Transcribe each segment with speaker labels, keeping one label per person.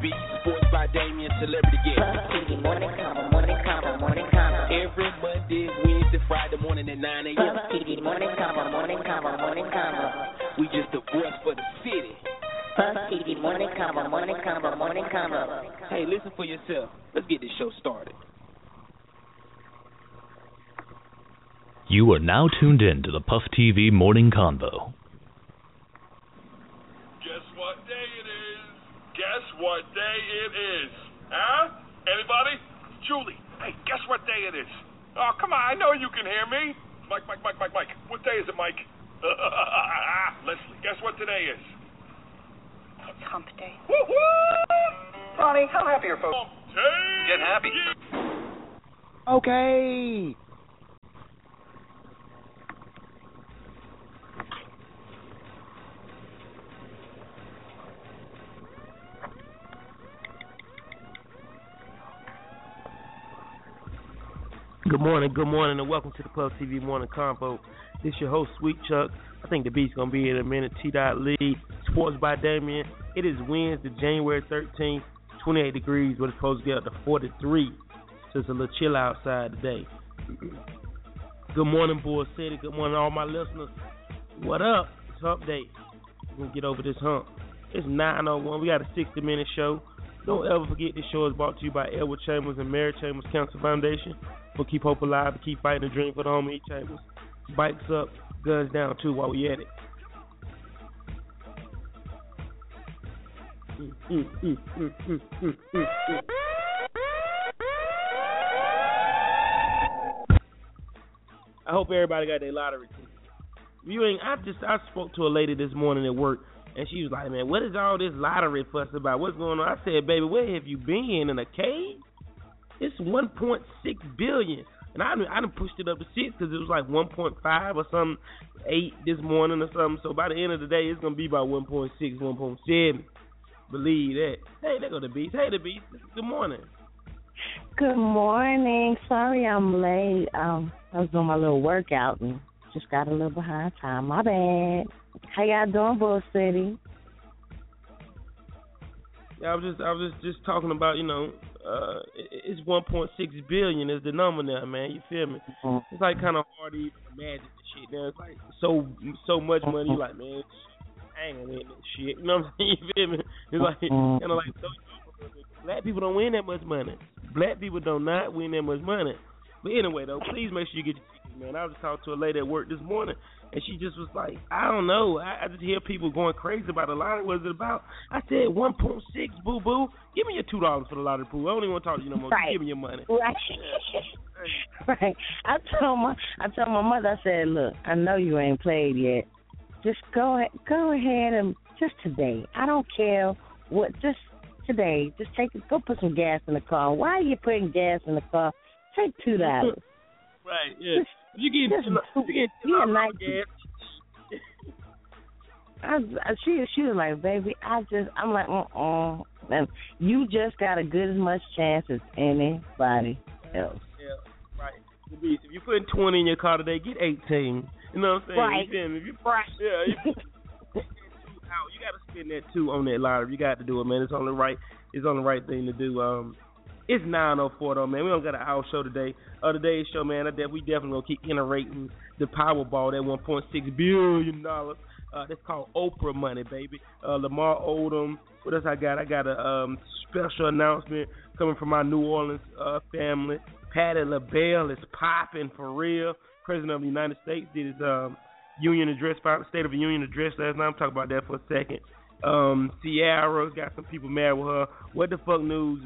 Speaker 1: Sweet beat, sports by Damien, celebrity guest. Puff TV morning convo, morning convo, morning convo. Every Monday, Wednesday, Friday morning at 9 a.m. Puff TV morning convo, morning convo, morning convo. We just the voice for the city. Puff TV morning convo, morning convo, morning convo. Hey, listen for yourself. Let's get this show started.
Speaker 2: You are now tuned in to the Puff TV Morning Convo.
Speaker 3: Guess what day it is? Guess what day it is? Huh? Anybody? Julie, hey, guess what day it is? Oh, come on, I know you can hear me. Mike, Mike, Mike, Mike, Mike. What day is it, Mike? Leslie, guess what today is?
Speaker 4: It's hump day.
Speaker 3: Woo-hoo!
Speaker 5: Ronnie, how happy are folks?
Speaker 3: Hump day!
Speaker 5: Get happy.
Speaker 6: Okay. Good morning, good morning, and welcome to the Club TV Morning Convo. This your host, Sweet Chuck. I think the beat's gonna be in a minute. T. Dot Lee, Sports by Damien. It is Wednesday, January 13th, 28 degrees, but it's supposed to get up to 43. So it's a little chill outside today. Good morning, Bull City. Good morning, all my listeners. What up? It's Day. We're gonna get over this hump. It's 9:01. We got a 60 minute show. Don't ever forget this show is brought to you by Edward Chambers and Mary Chambers Cancer Foundation. For keep hope alive and keep fighting the dream for the home of Chambers. Bikes up, guns down too while we at it. I hope everybody got their lottery ticket. Ain't. I just I spoke to a lady this morning at work, and she was like, "Man, what is all this lottery fuss about? What's going on?" I said, "Baby, where have you been in a cave? It's 1.6 billion, and I I done pushed it up to six because it was like 1.5 or something, eight this morning or something. So by the end of the day, it's gonna be about 1.6, 1.7. Believe that. Hey, there go the beast. Hey, the beast. Good morning.
Speaker 7: Good morning. Sorry I'm late. Um, I was doing my little workout and just got a little behind time. My bad. How y'all doing, Bull City?
Speaker 6: Yeah, I was just I was just just talking about you know uh it's 1.6 billion is the number now, man. You feel me? It's like kind of hard to even imagine the shit. Now it's like so so much money. You like man, I ain't gonna win this shit. You know what I'm saying? You feel me? It's like kind of like so, black people don't win that much money. Black people do not win that much money. But anyway, though, please make sure you get your man. I was talking to a lady at work this morning, and she just was like, I don't know. I, I just hear people going crazy about the lottery. What's it about? I said, 1.6, boo boo. Give me your $2 for the lottery pool. I don't even want to talk to you no more.
Speaker 7: Right.
Speaker 6: Give me your money.
Speaker 7: Right. right. I told my I told my mother. I said, "Look, I know you ain't played yet. Just go ahead, go ahead and just today. I don't care what. Just today. Just take it. Go put some gas in the car. Why are you putting gas in the car? Take two dollars.
Speaker 6: Right, yeah. You get,
Speaker 7: Just-
Speaker 6: you get
Speaker 7: yeah,
Speaker 6: 2
Speaker 7: nice. I, I she she was like, baby, I just I'm like, uh uh and you just got a good as much chance as anybody else.
Speaker 6: Yeah, right. If you putting 20 in your car today, get 18. You know what I'm saying?
Speaker 7: Right.
Speaker 6: You? If you
Speaker 7: Right.
Speaker 6: Yeah, you, take that two out. You got to spend that two on that lottery. You got to do it, man. It's on the right. It's on the right thing to do. Um, it's 9:04 though, man. We don't got an hour show today. Uh, today's show, man. I we definitely gonna keep iterating the Powerball, that 1.6 billion dollars. Uh, that's called Oprah money, baby. Uh, Lamar Odom. What else I got? I got a um, special announcement coming from my New Orleans uh, family. Patti LaBelle is popping for real. President of the United States did his um, union address, State of the Union address last night. I'm talking about that for a second. Um, Ciara's got some people mad with her. What the fuck news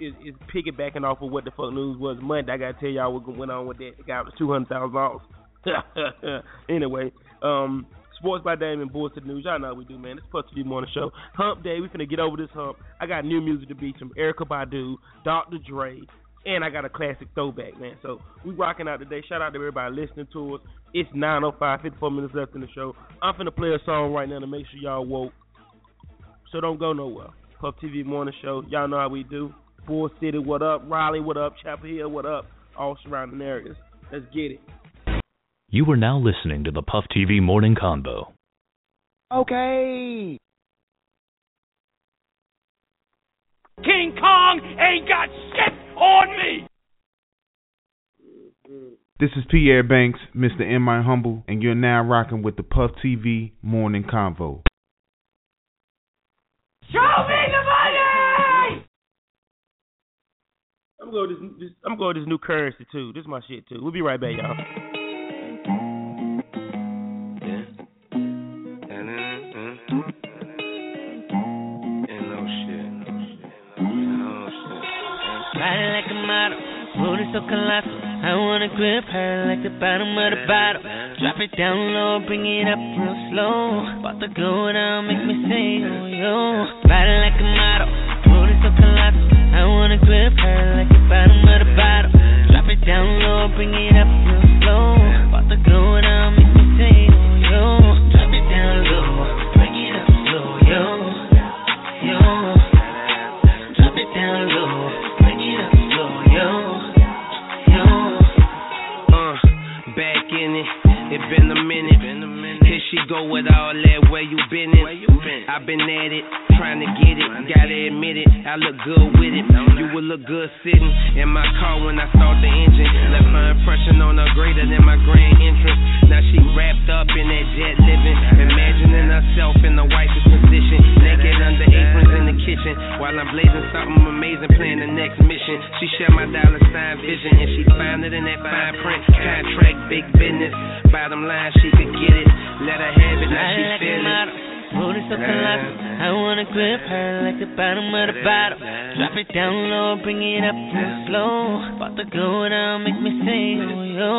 Speaker 6: is, is piggybacking off of what the fuck news was Monday. I gotta tell y'all what went on with that. Guy was two hundred thousand dollars. anyway, um, Sports by Damon, Boys to the News. Y'all know how we do, man. It's supposed Puff TV Morning Show. Hump Day. We finna get over this hump. I got new music to beat from Erykah Badu, Dr. Dre, and I got a classic throwback, man. So we rocking out today. Shout out to everybody listening to us. It's 9.05, 54 minutes left in the show. I'm finna play a song right now to make sure y'all woke. So don't go nowhere. Puff TV Morning Show. Y'all know how we do. Bull City, what up? Raleigh, what up? Chapel Hill, what up? All surrounding areas. Let's get it.
Speaker 2: You are now listening to the Puff TV Morning Convo.
Speaker 5: Okay.
Speaker 8: King Kong ain't got shit on me.
Speaker 9: This is Pierre Banks, Mr. M. My Humble, and you're now rocking with the Puff TV Morning Convo.
Speaker 8: Show me the money.
Speaker 6: I'm going this, this I'm going with this new currency too. This is my shit too. We'll be right back, y'all.
Speaker 10: Riding like a model, booty so colossal. I wanna grip her like the bottom of the bottle. Drop it down low, bring it up real slow. About to go down, make me say, oh yo. Riding like a model, booty so colossal. I wanna grip her like the bottom of the bottle. Drop it down low, bring it up real slow. About to go down, make
Speaker 11: she go with all that. Where you been in? I been at it, trying to get it. Gotta admit it, I look good with it. You would look good sitting in my car when I start the engine. Left my impression on her greater than my grand entrance. Now she wrapped up in that jet living, imagining herself in the wife's position, naked under aprons in the kitchen, while I'm blazing something amazing, playing the next mission. She shared my dollar sign vision, and she found it in that fine print. Contract, big business. Bottom line, she could get it. Let her have it, now she
Speaker 10: Riding like a
Speaker 11: feel it.
Speaker 10: model, booty so colossal. I wanna grip her like the bottom of the bottle. Drop it down low, bring it up real slow. About to go down, make me say, oh yo.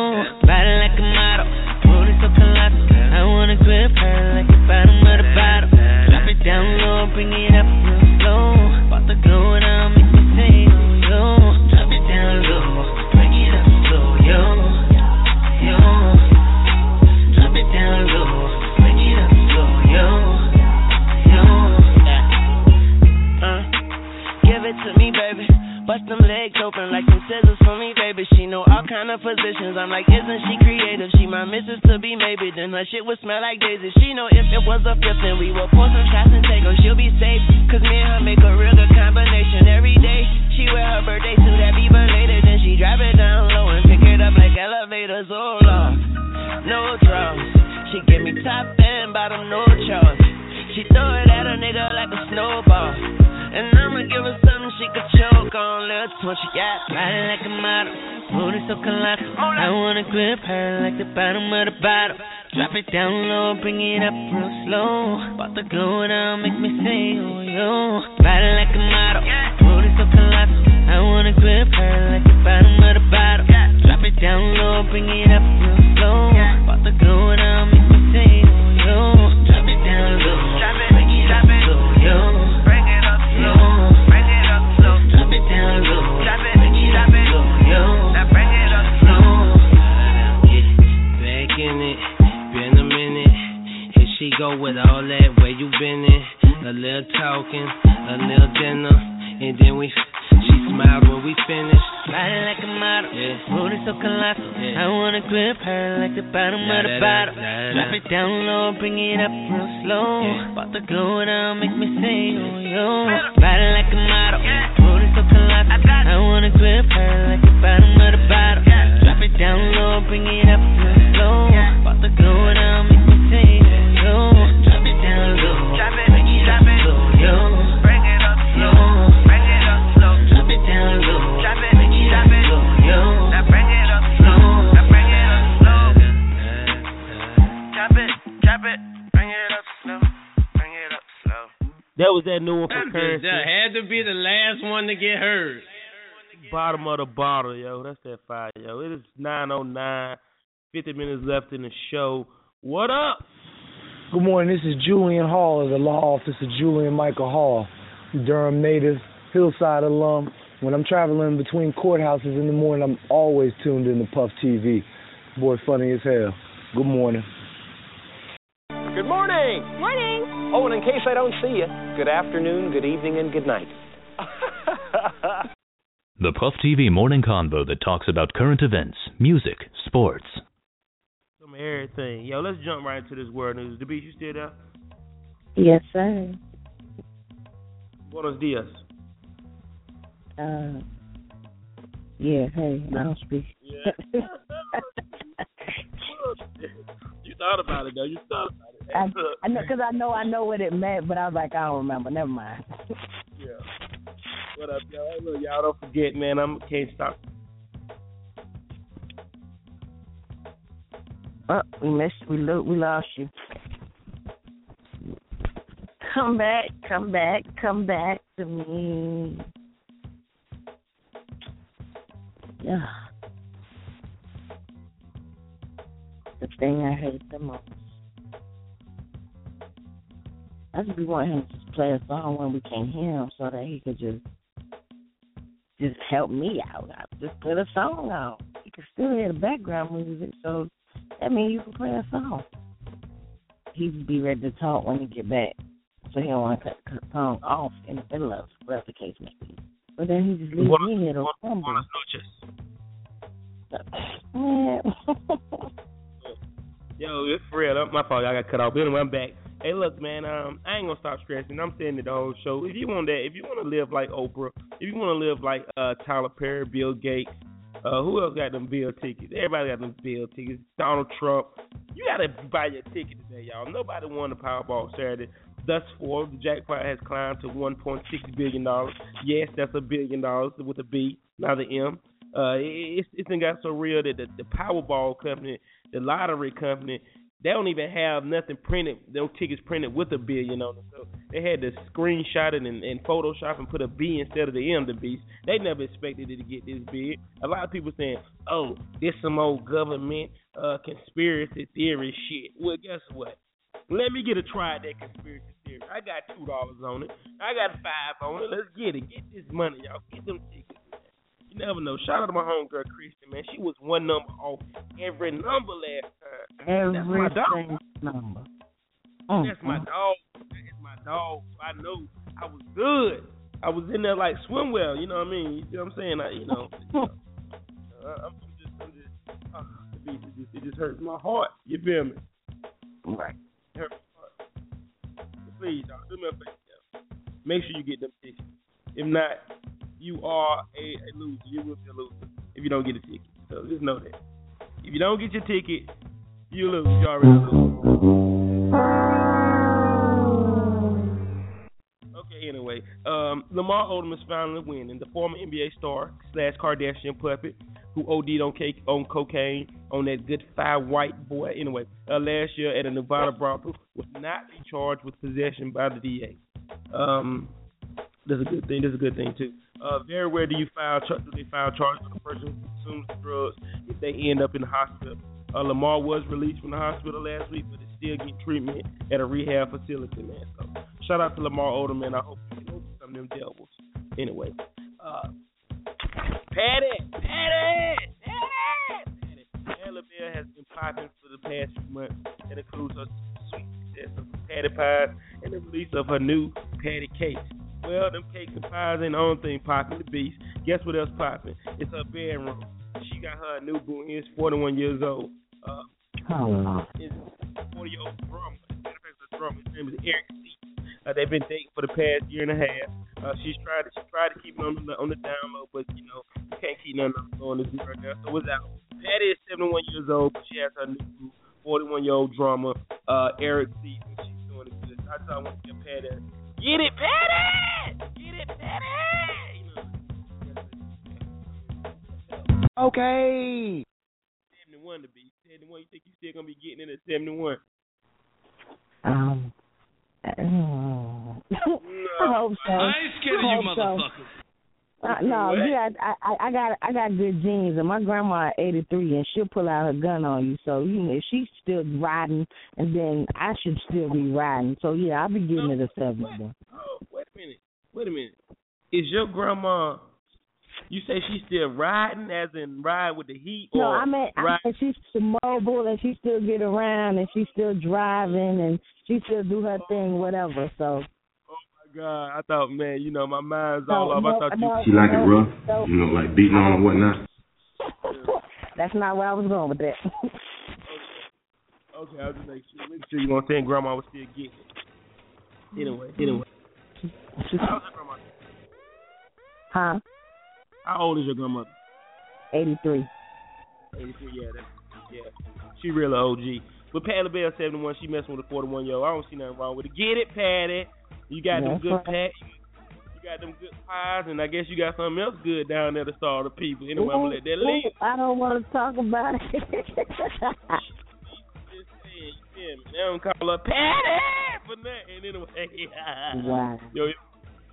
Speaker 10: Riding like a model, booty so colossal. I wanna grip her like the bottom of the bottle. Drop it down low, bring it up of positions. I'm like, isn't she creative? She my missus to be, maybe. Then her shit would smell like daisies. She know if it was a fifth, then we would pour some shots and take 'em. She'll be safe, cause me and her make a real good combination. Every day, she wear her birthday suit that be belated. Then she drive it down low and pick it up like elevators. Oh, Lord. No draws. She give me top and bottom, no charge. She throw it at a nigga like a snowball. And I'ma give her something she could choke on. Little she got riding like a model. Booty so colossal. I wanna grip her like the bottom of the bottle. Drop it down low, bring it up real slow. About to go down, make me say, oh yo. Riding like a model. Booty so colossal. I wanna grip her like the bottom of the bottle. Drop it down low, bring it up real slow. About to go down, make me say,
Speaker 11: go with all that. Where you been in? A little talking, a little dinner, and then we. She smiled when we finished.
Speaker 10: Riding like a model,
Speaker 11: Yeah.
Speaker 10: booty so colossal.
Speaker 11: Yeah.
Speaker 10: I wanna grip her like the bottom of the
Speaker 11: Da, da,
Speaker 10: bottle.
Speaker 11: da, da,
Speaker 10: Drop it down low, bring it up real slow.
Speaker 11: Yeah.
Speaker 10: About to go down, make me say, oh yo. Riding like a model, booty so colossal. I wanna grip her like the bottom of the bottle. Drop it down low, bring it up real slow. About to go down, make me say, oh, yo. Drop it down low, bring it up slow, yo. Bring it up slow, bring it up slow. Drop it down low, bring it up slow, yo. Now bring it up slow, now bring it up slow. Drop it, drop it, bring it up slow, bring it up slow.
Speaker 6: That was that new one for
Speaker 11: That had to be the last one to get heard.
Speaker 6: Bottom of the bottle, yo. That's that fire, yo. It is 9.09. 50 minutes left in the show. What up?
Speaker 5: Good morning. This is Julian Hall of the law office of Julian Michael Hall, Durham native, Hillside alum. When I'm traveling between courthouses in the morning, I'm always tuned in to Puff TV. Boy, funny as hell. Good morning.
Speaker 12: Good morning.
Speaker 13: Morning.
Speaker 12: Oh, and in case I don't see you, good afternoon, good evening, and good night.
Speaker 2: The Puff TV morning convo that talks about current events, music, sports.
Speaker 6: Everything. Yo, let's jump right into this world news. The beach, you still there?
Speaker 7: Yes, sir.
Speaker 6: Buenos dias.
Speaker 7: Uh, yeah, hey, I don't speak.
Speaker 6: Yeah. you thought about it though. You thought about it.
Speaker 7: I, I know because I know I know what it meant, but I was like, I don't remember. Never mind.
Speaker 6: yeah. What up, y'all? Hey, look, y'all don't forget, man. I'm can't stop.
Speaker 7: Oh, we missed. We lo- we lost you. Come back, come back, come back to me. Yeah. The thing I hate the most. I just be wanting him to just play a song when we can't hear him, so that he could just just help me out. I just put a song on. You can still hear the background music, so that means you can play a song. He'd be ready to talk when he get back, so he don't want to cut the song off in the middle of whatever the case may be. But then he just leaves me here to rumble.
Speaker 6: Buenas noches. Yo, it's real. My fault. I got cut off. Anyway, I'm back. Hey, look, man. Um, I ain't gonna stop stressing. I'm saying it the whole show. If you want that, if you want to live like Oprah, if you want to live like uh Tyler Perry, Bill Gates, uh, who else got them bill tickets? Everybody got them bill tickets. Donald Trump. You gotta buy your ticket today, y'all. Nobody won the Powerball Saturday. Thus far, the jackpot has climbed to 1.6 billion dollars. Yes, that's a billion dollars with a B, not the M. Uh, it's it's got so real that the, the Powerball company, the lottery company, they don't even have nothing printed, no tickets printed with a billion on it. So they had to screenshot it and, and Photoshop and put a B instead of the M to beast. They never expected it to get this big. A lot of people saying, "Oh, this some old government uh, conspiracy theory shit." Well, guess what? Let me get a try at that conspiracy theory. I got two dollars on it. I got five on it. Let's get it. Get this money, y'all. Get them tickets. You never know. Shout out to my homegirl Christian, man. She was one number off every number last time. That's my dog.
Speaker 7: Number.
Speaker 6: That's my dog. Dog. I know I was good. I was in there like swim well. You know what I mean? You see what I'm saying? I, you know, uh, I'm just, I'm just, uh, it, just, it just hurts my heart. You feel me?
Speaker 7: Right.
Speaker 6: It hurts my heart. Please, y'all, do me a favor. Make sure you get them tickets. If not, you are a, a loser. You will be a loser if you don't get a ticket. So just know that. If you don't get your ticket, you lose. You already lose. Anyway, um, Lamar Odom is finally winning. The former NBA star slash Kardashian puppet who OD'd on, cake, on cocaine on that good five white boy. Anyway, uh, last year at a Nevada brothel was not be charged with possession by the DA. Um, that's a good thing. That's a good thing too. Uh, very rare do you file do they file charges on a person who consumes drugs if they end up in the hospital. Uh, Lamar was released from the hospital last week, but is still getting treatment at a rehab facility, man. So shout out to Lamar Odom, man. I hope you can some of them devils. Anyway, uh, Patty, Patty, Patty, Patty. Alabama has been popping for the past few months. That includes her sweet success of Patty Pies and the release of her new Patty Cakes. Well, them cakes and pies ain't the only thing popping the beast. Guess what else popping? It's her bedroom. She got her new boo. He's 41 years old. Uh,
Speaker 7: Oh.
Speaker 6: is 40 year old drummer. Matter of fact, the drummer. His name is Eric C. Uh, they've been dating for the past year and a half. Uh, she's tried to she tried to keep it on the on the down low, but you know you can't keep nothing on the low on this right now. So what's out? Patty is 71 years old, but she has her new boo, 41 year old drama, uh, Eric C. And she's doing it good. I just I want to give Patty. Get it, Patty! Get it, Patty! You know,
Speaker 12: Okay.
Speaker 6: 71 to be 71. You think you still gonna be getting in at 71?
Speaker 7: Um. Uh, I hope so.
Speaker 8: I ain't scared of you
Speaker 7: hope so. Uh, no,
Speaker 6: What?
Speaker 7: yeah, I, I I got I got good genes, and my grandma eighty three, and she'll pull out her gun on you. So you know, if she's still riding, and then I should still be riding. So yeah, I'll be getting it a seven. boy.
Speaker 6: Oh, wait a minute. Wait a minute. Is your grandma? You say she's still riding, as in ride with the heat,
Speaker 7: No,
Speaker 6: or
Speaker 7: I mean, I mean she's still mobile, and she still get around, and she's still driving, and she still do her thing, whatever. So
Speaker 6: Oh my God, I thought, man, you know, my mind's
Speaker 7: No,
Speaker 6: all off. I thought
Speaker 7: no.
Speaker 6: you.
Speaker 13: She like it rough,
Speaker 7: No.
Speaker 13: you know, like beating on and whatnot.
Speaker 7: that's not where I was going with that.
Speaker 6: Okay, I'll just make sure, make sure you want saying grandma was still getting it. Anyway, anyway. How's your grandma?
Speaker 7: huh?
Speaker 6: How old is your grandmother?
Speaker 7: Eighty three.
Speaker 6: 83, yeah, that, yeah. She real OG. But Patti LaBelle 71, she messing with a 41 year old. I don't see nothing wrong with it. Get it, Patty. You got them good
Speaker 7: right.
Speaker 6: pat. You got them good pies, and I guess you got something else good down there to start the people. Anyway, I'm gonna let that leave.
Speaker 7: I don't want to talk about it.
Speaker 6: Just saying, you? They don't call her Patty for nothing. Anyway,
Speaker 7: Wow.
Speaker 6: Yo,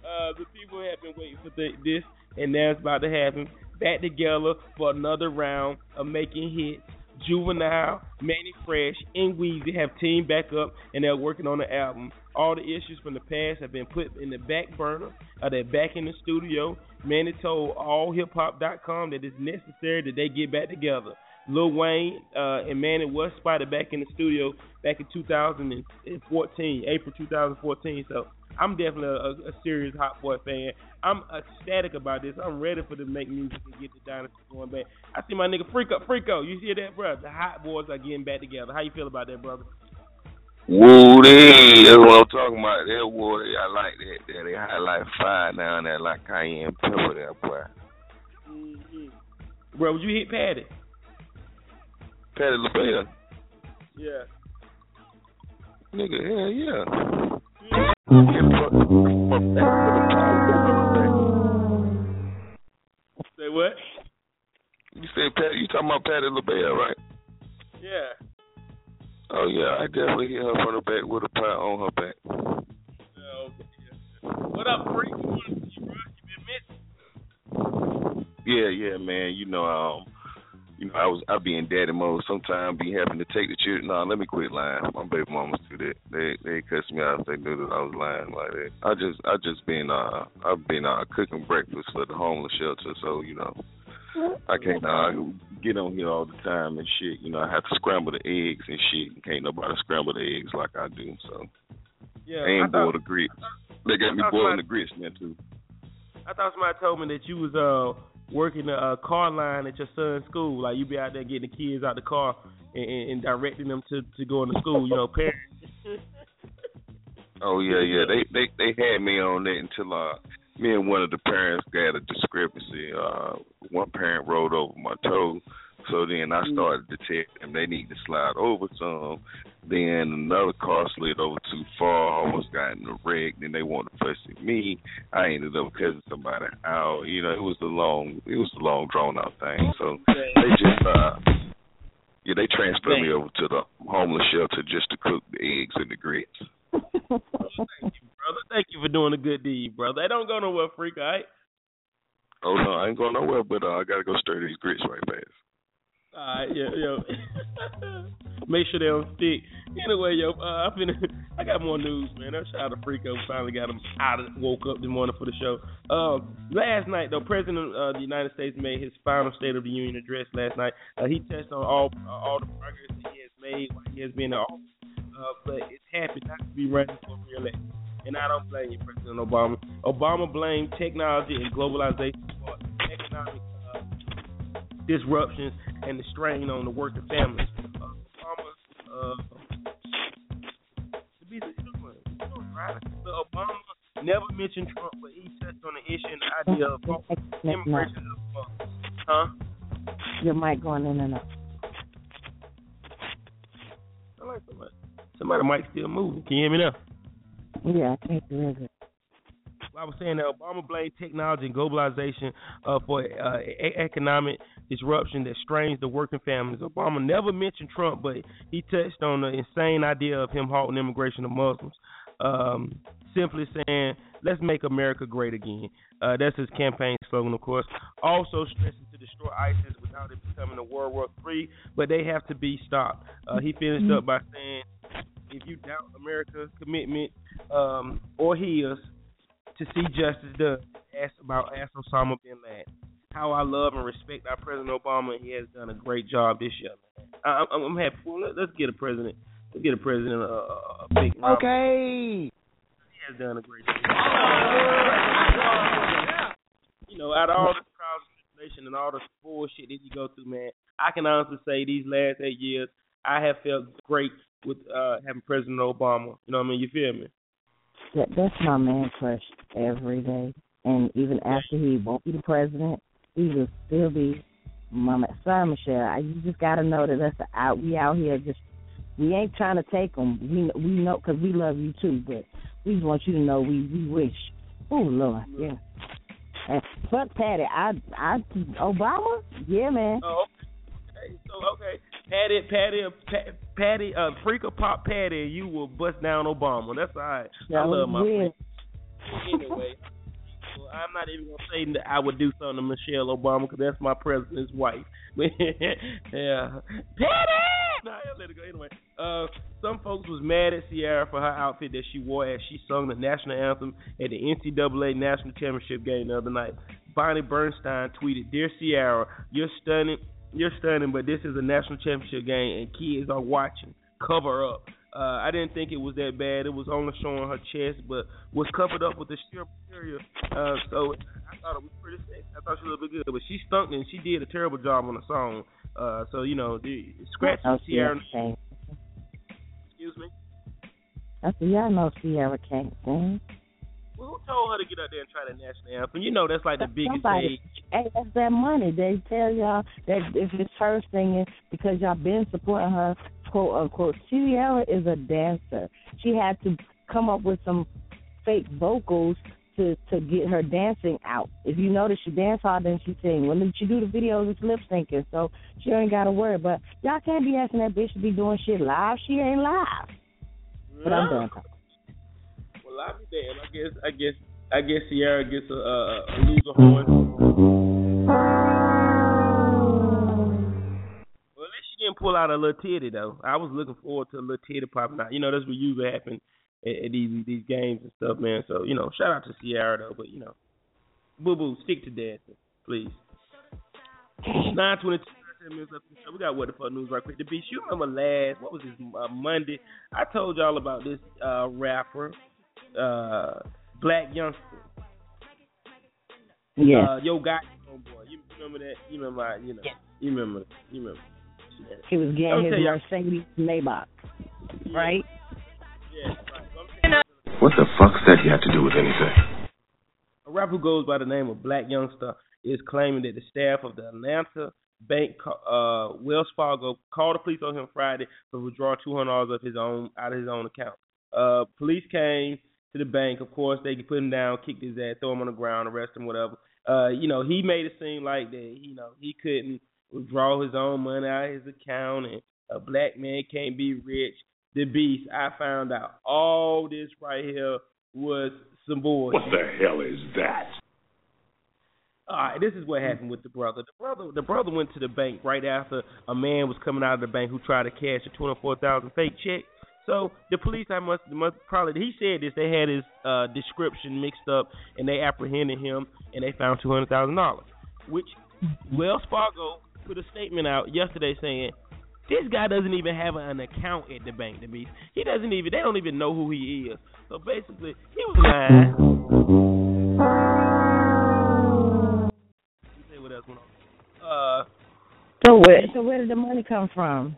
Speaker 6: uh, the people have been waiting for th- this, and it's about to happen. Back together for another round of making hits. Juvenile, Mannie Fresh, and Weezy have teamed back up, and they're working on the album. All the issues from the past have been put in the back burner. Uh, they're back in the studio. Mannie told AllHipHop.com that it's necessary that they get back together. Lil Wayne uh, and Mannie was spotted back in the studio back in 2014, April 2014. So I'm definitely a, a serious Hot Boy fan. I'm ecstatic about this. I'm ready for them to make music and get the dynasty going back. I see my nigga Freako, Freako. You see that, bro? The Hot Boys are getting back together. How you feel about that, brother?
Speaker 14: Woody, that's what I'm talking about. That water, I like that. that. They highlight fire down there like cayenne pepper there, boy. Mm-hmm.
Speaker 6: Bro, would you hit Patty?
Speaker 14: Patti LaBelle.
Speaker 6: Yeah.
Speaker 14: Nigga, hell yeah.
Speaker 6: Say what?
Speaker 14: You said Patty, you talking about Patti LaBelle, right?
Speaker 6: Yeah.
Speaker 14: Oh yeah, I definitely hit her from the back with a pie on her back.
Speaker 6: Yeah. Yeah. What up, Freak? You want to see, bro? You been missing?
Speaker 14: Yeah, yeah, man. You know, um, you know, I was I be in daddy mode. Sometimes be having to take the children. Nah, let me quit lying. My baby mamas do that. They they cuss me out if they knew that I was lying like that. I just I just been uh I've been uh cooking breakfast for the homeless shelter. So you know, I can't uh get on here all the time and shit. You know, I have to scramble the eggs and shit. Can't nobody scramble the eggs like I do. So
Speaker 6: Yeah.
Speaker 14: I ain't
Speaker 6: I thought,
Speaker 14: boiled the grits. They got me boiling the grits now too.
Speaker 6: I thought somebody told me that you was uh working the uh, car line at your son's school. Like you be out there getting the kids out of the car and, and, and directing them to to go into school. You know, parents.
Speaker 14: Oh yeah, yeah. They they they had me on that until uh me and one of the parents got a discrepancy. Uh one parent rolled over my toe. So then I started to tell them they need to slide over some. Then another car slid over too far, almost got in a wreck. Then they wanted to fuss at me. I ended up cussing somebody out. You know, it was a long, it was a long drawn out thing. So they just, uh, yeah, they transferred me over to the homeless shelter just to cook the eggs and the grits.
Speaker 6: Thank you, brother, thank you for doing a good deed, brother. They don't go nowhere, freak, all right?
Speaker 14: Oh no, I ain't going nowhere, but uh, I gotta go stir these grits right fast.
Speaker 6: All right, yeah, yo. Make sure they don't stick. Anyway, yo, uh, I been, I got more news, man. That shout out to Freako. Finally got him out of, woke up this morning for the show. Uh, last night, though, President of the United States made his final State of the Union address last night. Uh, he touched on all uh, all the progress he has made while he has been in office, uh, but it's happy not to be running for re-election. And I don't blame you, President Obama. Obama blamed technology and globalization for economic uh, disruptions and the strain on the working families. Uh, Obama, uh, to be right, but Obama never mentioned Trump, but he touched on the issue and the idea of immigration of uh, huh?
Speaker 7: Your mic going in and out.
Speaker 6: I like somebody. Somebody might still moving. Can you hear me now?
Speaker 7: Yeah, I can't hear it.
Speaker 6: I was saying that Obama blamed technology and globalization uh, for uh, e- economic disruption that strains the working families. Obama never mentioned Trump, but he touched on the insane idea of him halting immigration of Muslims. Um, simply saying, "Let's make America great again." Uh, that's his campaign slogan, of course. Also stressing to destroy ISIS without it becoming a World War III, but they have to be stopped. Uh, he finished up by saying, "If you doubt America's commitment um, or his to see justice done, ask about ask Osama bin Laden." How I love and respect our President Obama. He has done a great job this year. I, I'm, I'm happy. Well, let, let's get a president. Let's get a president a, a big. round.
Speaker 5: Okay.
Speaker 6: He has done a great job. You know, out of all the trials and tribulation and all the bullshit that you go through, man, I can honestly say these last eight years, I have felt great with uh having President Obama. You know what I mean? You feel me?
Speaker 7: That, that's my man crush every day. And even after he won't be the president, he will still be my ma- sorry, Michelle. I, you just got to know that that's out. We out here just we ain't trying to take them. We we know because we love you too, but we just want you to know we we wish. Oh Lord, yeah. And fuck Patty. I I Obama. Yeah, man.
Speaker 6: Oh, okay. So okay, Patty, Patty, Patty, Patty, uh, freak of pop Patty, you will bust down Obama. That's all right. I love my friend. Anyway, well, I'm not even gonna say that I would do something to Michelle Obama because that's my president's wife. yeah, Patty. Nah, I'll let it go anyway. Uh, some folks was mad at Ciara for her outfit that she wore as she sung the national anthem at the NCAA national championship game the other night. Bonnie Bernstein tweeted, "Dear Ciara, you're stunning, you're stunning, but this is a national championship game and kids are watching. Cover up." Uh, I didn't think it was that bad. It was only showing her chest, but was covered up with the sheer material. Uh, so I thought it was pretty sexy. I thought she looked good, but she stunk and she did a terrible job on the song. Uh, so you know, the scratch
Speaker 7: Oh, Ciara.
Speaker 6: Excuse me.
Speaker 7: I said, I know Ciara can't sing.
Speaker 6: Who told her to get out there and try the national anthem? You know, that's like the biggest
Speaker 7: Somebody,
Speaker 6: stage.
Speaker 7: hey, that's that money. They tell y'all that if it's her singing because y'all been supporting her, quote unquote. Ciara is a dancer. She had to come up with some fake vocals to to get her dancing out. If you notice, she dance harder than she sing. When she do the videos, it's lip syncing, so she ain't got to worry. But y'all can't be asking that bitch to be doing shit live. She ain't live. But I'm done.
Speaker 6: Well, I'll be. I guess, I guess, I guess Ciara gets a, a, a loser horn. Well, at least she didn't pull out a little titty though. I was looking forward to a little titty popping out. You know, that's what usually happen at, at these these games and stuff, man. So you know, shout out to Ciara though. But you know, boo boo, stick to dancing, please. Nine twenty two. We got what the fuck news right quick. The beast. You remember last what was this uh, Monday? I told y'all about this uh rapper, uh Blac Youngsta.
Speaker 7: Yeah.
Speaker 6: Uh, yo, got homeboy. You remember that? You remember? You know. You remember? You remember? Yeah.
Speaker 7: He was
Speaker 6: I'll
Speaker 7: getting his
Speaker 6: tell you-
Speaker 7: Mercedes Maybach, right?
Speaker 6: Yeah, right. So I'm saying-
Speaker 13: What the fuck's that you have to do with anything?
Speaker 6: A rapper who goes by the name of Blac Youngsta is claiming that the staff of the Atlanta bank, uh, Wells Fargo, called the police on him Friday to withdraw two hundred dollars of his own out of his own account. Uh, police came to the bank. Of course, they could put him down, kicked his ass, throw him on the ground, arrest him, whatever. Uh, you know, he made it seem like that. You know, he couldn't withdraw his own money out of his account, and a black man can't be rich. The beast. I found out all this right here was some bullshit.
Speaker 13: What the hell is that?
Speaker 6: All right, this is what happened with the brother. The brother, the brother went to the bank right after a man was coming out of the bank who tried to cash a twenty four thousand fake check. So the police, I must, must probably he said this. They had his uh, description mixed up, and they apprehended him, and they found two hundred thousand dollars. Which Wells Fargo put a statement out yesterday saying this guy doesn't even have an account at the bank. The beast, he doesn't even. They don't even know who he is. So basically, he was lying. Let me tell you what else went on. Uh,
Speaker 7: So where so where did the money come from?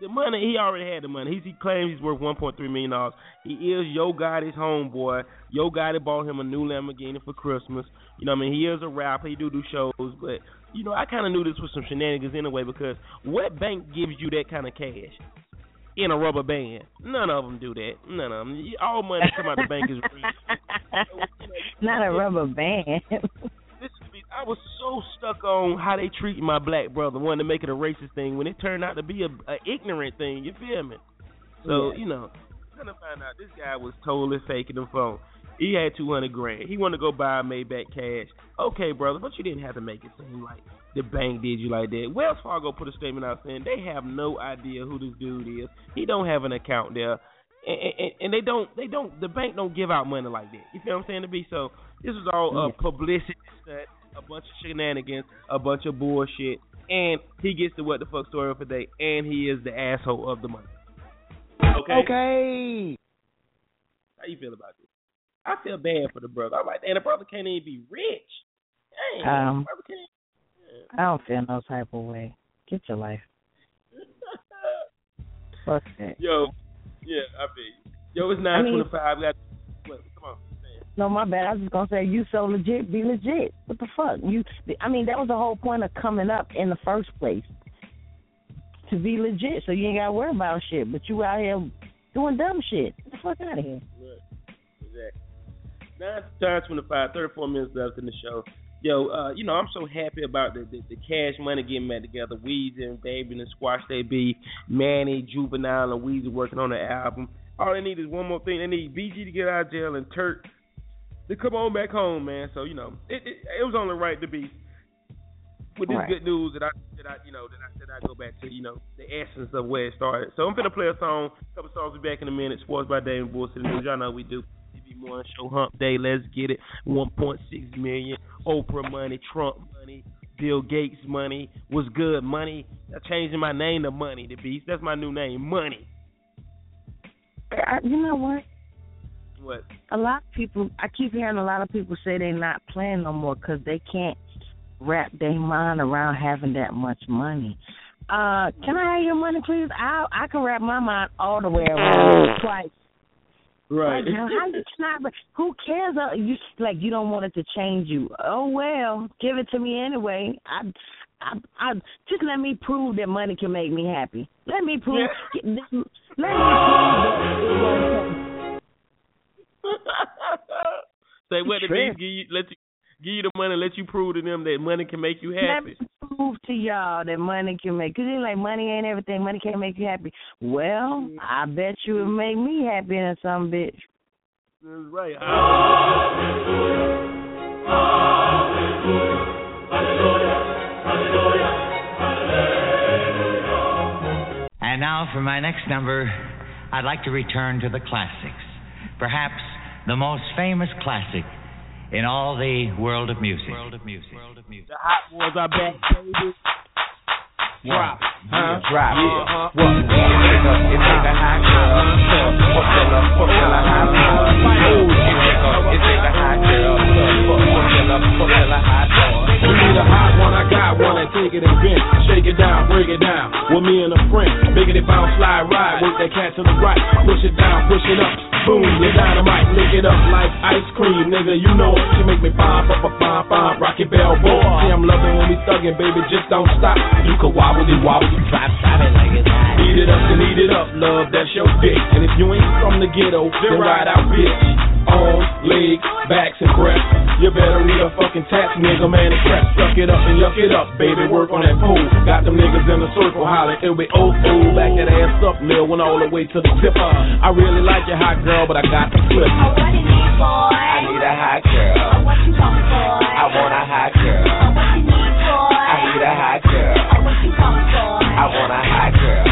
Speaker 6: The money he already had the money. He claims he's worth one point three million dollars. He is Yo Gotti's homeboy. Yo Gotti bought him a new Lamborghini for Christmas. You know, what I mean, he is a rapper. He do do shows, but you know, I kind of knew this was some shenanigans anyway because what bank gives you that kind of cash in a rubber band? None of them do that. None of them. All money come out the bank is real.
Speaker 7: Not a rubber band.
Speaker 6: I was so stuck on how they treat my black brother, wanting to make it a racist thing when it turned out to be a, a ignorant thing. You feel me? So
Speaker 7: Yeah.
Speaker 6: you know, to find out, this guy was totally faking the phone. He had two hundred grand. He wanted to go buy a Maybach cash. Okay, brother, but you didn't have to make it seem like the bank did you like that. Wells Fargo put a statement out saying they have no idea who this dude is. He don't have an account there, and, and, and they don't they don't the bank don't give out money like that. You feel what I'm saying to be so. This was all uh, publicity stunt, a bunch of shenanigans, a bunch of bullshit, and he gets the what the fuck story of the day, and he is the asshole of the month. Okay.
Speaker 5: Okay.
Speaker 6: How you feel about this? I feel bad for the brother. I'm like, and the brother can't even be rich. Dang,
Speaker 7: Um,
Speaker 6: brother can't.
Speaker 7: I don't feel no type of way. Get your life. Fuck that.
Speaker 6: Yo, yeah, I feel you. Yo, it's
Speaker 7: I
Speaker 6: nine
Speaker 7: mean-
Speaker 6: twenty-five. We got.
Speaker 7: No, my bad. I was just gonna say you so legit, be legit. What the fuck? You, I mean, that was the whole point of coming up in the first place. To be legit, so you ain't gotta worry about shit. But you out here doing dumb shit. Get the fuck out of here.
Speaker 6: Exactly. Nine nine twenty-five. Thirty-four minutes left in the show. Yo, uh, you know, I'm so happy about the, the the cash money getting back together. Weezy and Baby and Squash They Be, Mannie, Juvenile, and Weezy working on the album. All they need is one more thing. They need BG to get out of jail and Turk to come on back home, man. So you know, it it, it was only right to be with this
Speaker 7: Right.
Speaker 6: good news that I that I you know that I that I go back to you know the essence of where it started. So I'm gonna play a song, a couple songs. Be back in a minute. Sports by Dave and Bullshit News. Y'all know we do. TV Morning Show Hump Day. Let's get it. 1.6 million. Oprah money. Trump money. Bill Gates money. Was good money. I'm changing my name to Money. The Beast. That's my new name. Money.
Speaker 7: I, you know what?
Speaker 6: What?
Speaker 7: A lot of people, I keep hearing a lot of people say they're not playing no more because they can't wrap their mind around having that much money. Uh, can I have your money, please? I I can wrap my mind all the way around twice.
Speaker 6: Right.
Speaker 7: Like, how, you cannot? Who cares? Uh, you like you don't want it to change you. Oh well, give it to me anyway. I, I, I just let me prove that money can make me happy. Let me prove. Let me prove that
Speaker 6: Say what the
Speaker 7: True.
Speaker 6: Give you let you give you the money, let you prove to them that money can make you
Speaker 7: Let
Speaker 6: happy.
Speaker 7: me prove to y'all that money can make. Cause it's like money ain't everything. Money can't make you happy. Well, I bet you it make me happy than some bitch.
Speaker 6: That's right.
Speaker 15: And now for my next number, I'd like to return to the classics. Perhaps the most famous classic in all the world of music. World of music.
Speaker 6: The hot ones are back, baby. Drop.
Speaker 15: Huh?
Speaker 16: Drop.
Speaker 6: Uh-huh.
Speaker 16: What? It take a, it take a hot girl. Fuck killer, fuck killer, hot boy. It take a, it take a hot girl. Fuck fuck killer, fuck killer, hot boy.
Speaker 17: We need a hot one, I got one, and take it and bend. Shake it down, break it down. With me and a friend. Biggity bounce, slide, ride. Work that cat to the right. Push it down, push it up. Boom, you dynamite. Lick it up like ice cream, nigga. You know. She make me pop, pop, pop, pop, pop. Rocky Bell boy. See, I'm loving when we thuggin', baby. Just don't stop. You can wobble wobble. Drop, drop it like it's hot. Eat it up and eat it up, love. That's your dick. And if you ain't from the ghetto, then ride out, bitch. Arms, legs, backs, and breasts. You better read a fucking tax, nigga, man, and crap. Suck it up and yuck it up, baby. Work on that pole. Got them niggas in the circle hollering, it'll be old fool. Back that ass up, mill, went all the way to the tip. Uh. I really like your hot girl, but I got the flip.
Speaker 16: I need a hot girl. I want a hot girl. I need a hot girl. I want a hot girl.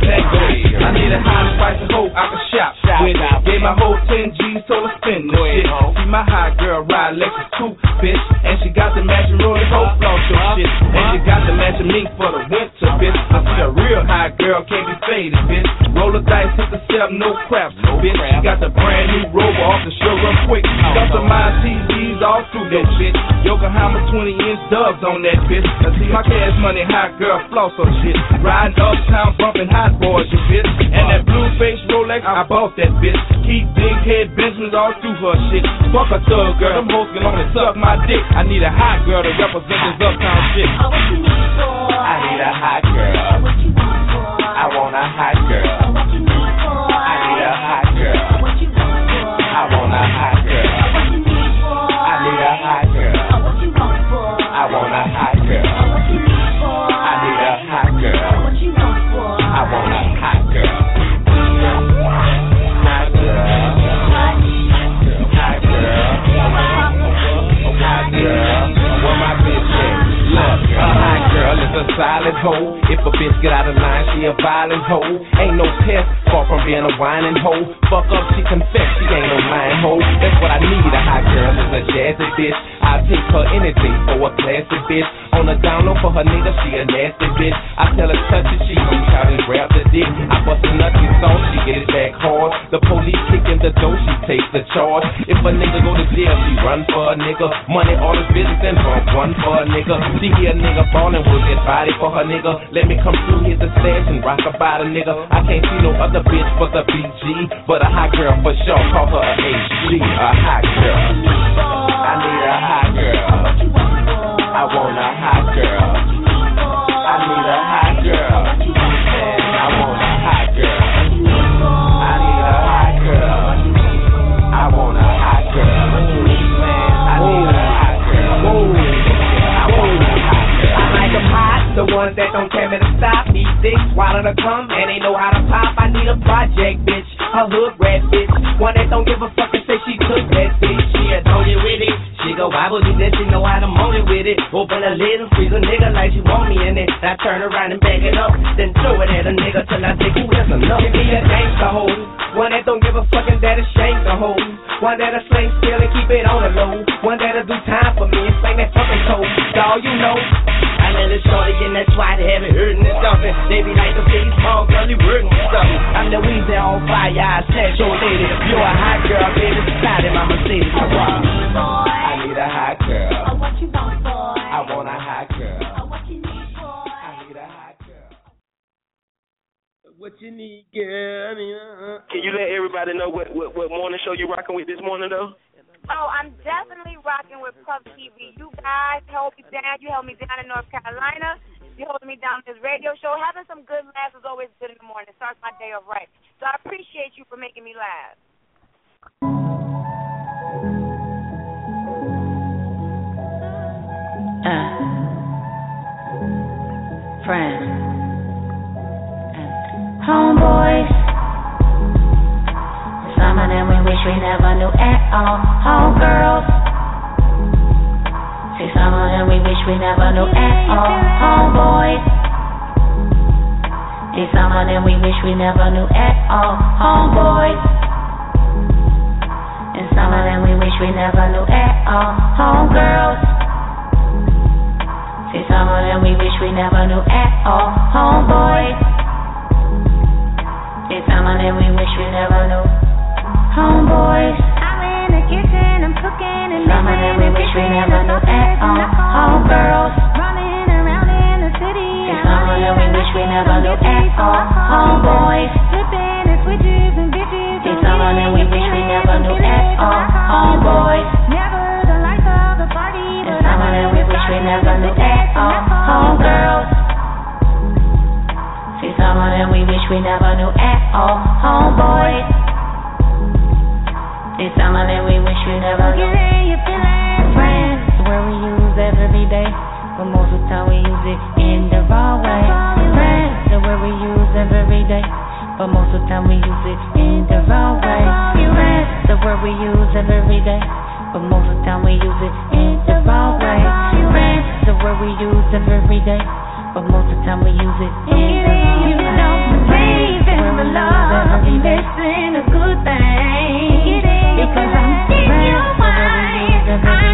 Speaker 17: Bitch. I need a spice and hope I can shop with. Gave my whole 10 G's, so let's spend this shit. See my hot girl ride Lexus too, bitch. And she got the matching rolling hoe floss your shit. And she got the matching mink for the winter, bitch. I see a real hot girl can't be faded, bitch. Roll the dice, hit the step, no craps, bitch. She got the brand new rover off the show real quick. Got some my TVs all through that bitch. Yokohama 20 inch dubs on that bitch. I see my cash money hot girl floss on shit. Riding uptown bumping hot boys, you bitch. And that blue face Rolex, I bought that bitch. Keep big head Benjamins all through her shit. Fuck a thug girl, them hoes can only suck my dick. I need a hot girl to represent this uptown shit.
Speaker 16: I need a hot girl. I want a hot girl. Hoe. If a bitch get out of line, she a violent hoe. Ain't no test, far from being a whining hoe. Fuck up, she confess, she ain't no lying hoe. That's what I need, a hot girl is a jazzy bitch. I take her anything for a classy bitch. On a down low for her nigga, she a nasty bitch. I tell her touch it, she reach out and grab the dick. I bust a nothing song, she get it back hard. The police kick in the door, she takes the charge. If a nigga go to jail, she run for a nigga. Money, all his business, and bump one for a nigga. She hear a nigga ballin' with his body for her nigga. Let me come through, hit the stash and rock about a nigga. I can't see no other bitch for the BG, but a hot girl for sure. Call her a HG, a hot girl. I need a hot girl. I want a hot girl.
Speaker 18: Ones that don't me to stop. Need six, while to come, and they know how to pop. I need a project, bitch, a hood rat bitch, one that don't give a fuck and say she took that bitch. She a told with it. She go wobble do that, she know how to moan it with it. Open a lid and freeze a nigga like she want me in it. I turn around and back it up, then throw it at a nigga till I think, ooh, that's enough. Give me a gangsta hoe, one that don't give a fuck and that'll shank the hoe. One that'll sling still and keep it on the low. One that'll do time for me and sing that fucking code. Dawg, you know. I let it shorty in that SWAT heavy hurting and stuffing. They be like the big small girl, you working and stuffing. I'm the Weezy on fire, I snatch your lady. You're a hot girl, baby, style in my Mercedes.
Speaker 16: I need a hot girl. I want a hot girl. I need a hot girl.
Speaker 6: What you need, girl? I mean, uh,
Speaker 19: Can you let everybody know what, what what morning show you rocking with this morning though?
Speaker 4: Oh, I'm definitely rocking with Puff TV. You guys held me down. You held me down in North Carolina. You holding me down this radio show. Having some good laughs is always good in the morning. It Starts my day off right. So I appreciate you for making me laugh.
Speaker 20: Uh, friends, homeboys. We never knew at all. Oh, Homegirls. See, some of them we wish we never knew at all. Oh, Homeboys. See, some of them we wish we never knew at all. Oh, Homeboys. And some of them we wish we never knew at all. Homegirls. See, some of them we wish we never knew at all. Homeboys. See, some of them we wish we never knew. Homeboys. I'm in the kitchen, I'm cooking and Some of them we wish we never knew at all. Homegirls. Running around in the city. See, some of them we wish we never knew at all. Homeboys. Flipping and switches and bitches. See, some of them we wish we never knew at all. Homeboys. Never the life of the party. And some of them we wish we never knew at all. Homegirls. See, some of them we wish we never knew at all. Homeboys. See, some of them we wish we never knew. Friends, where we use every day, but most of the time we use it in the wrong way. Friends, the word we use every day, but most of the time we use it in the wrong way. Friends, the word we use every day, but most of the time we use it in the wrong way. Friends, the word we use every day, but most of the time we use it in the wrong way. You don't believe in the love, investing a good thing. Genuine,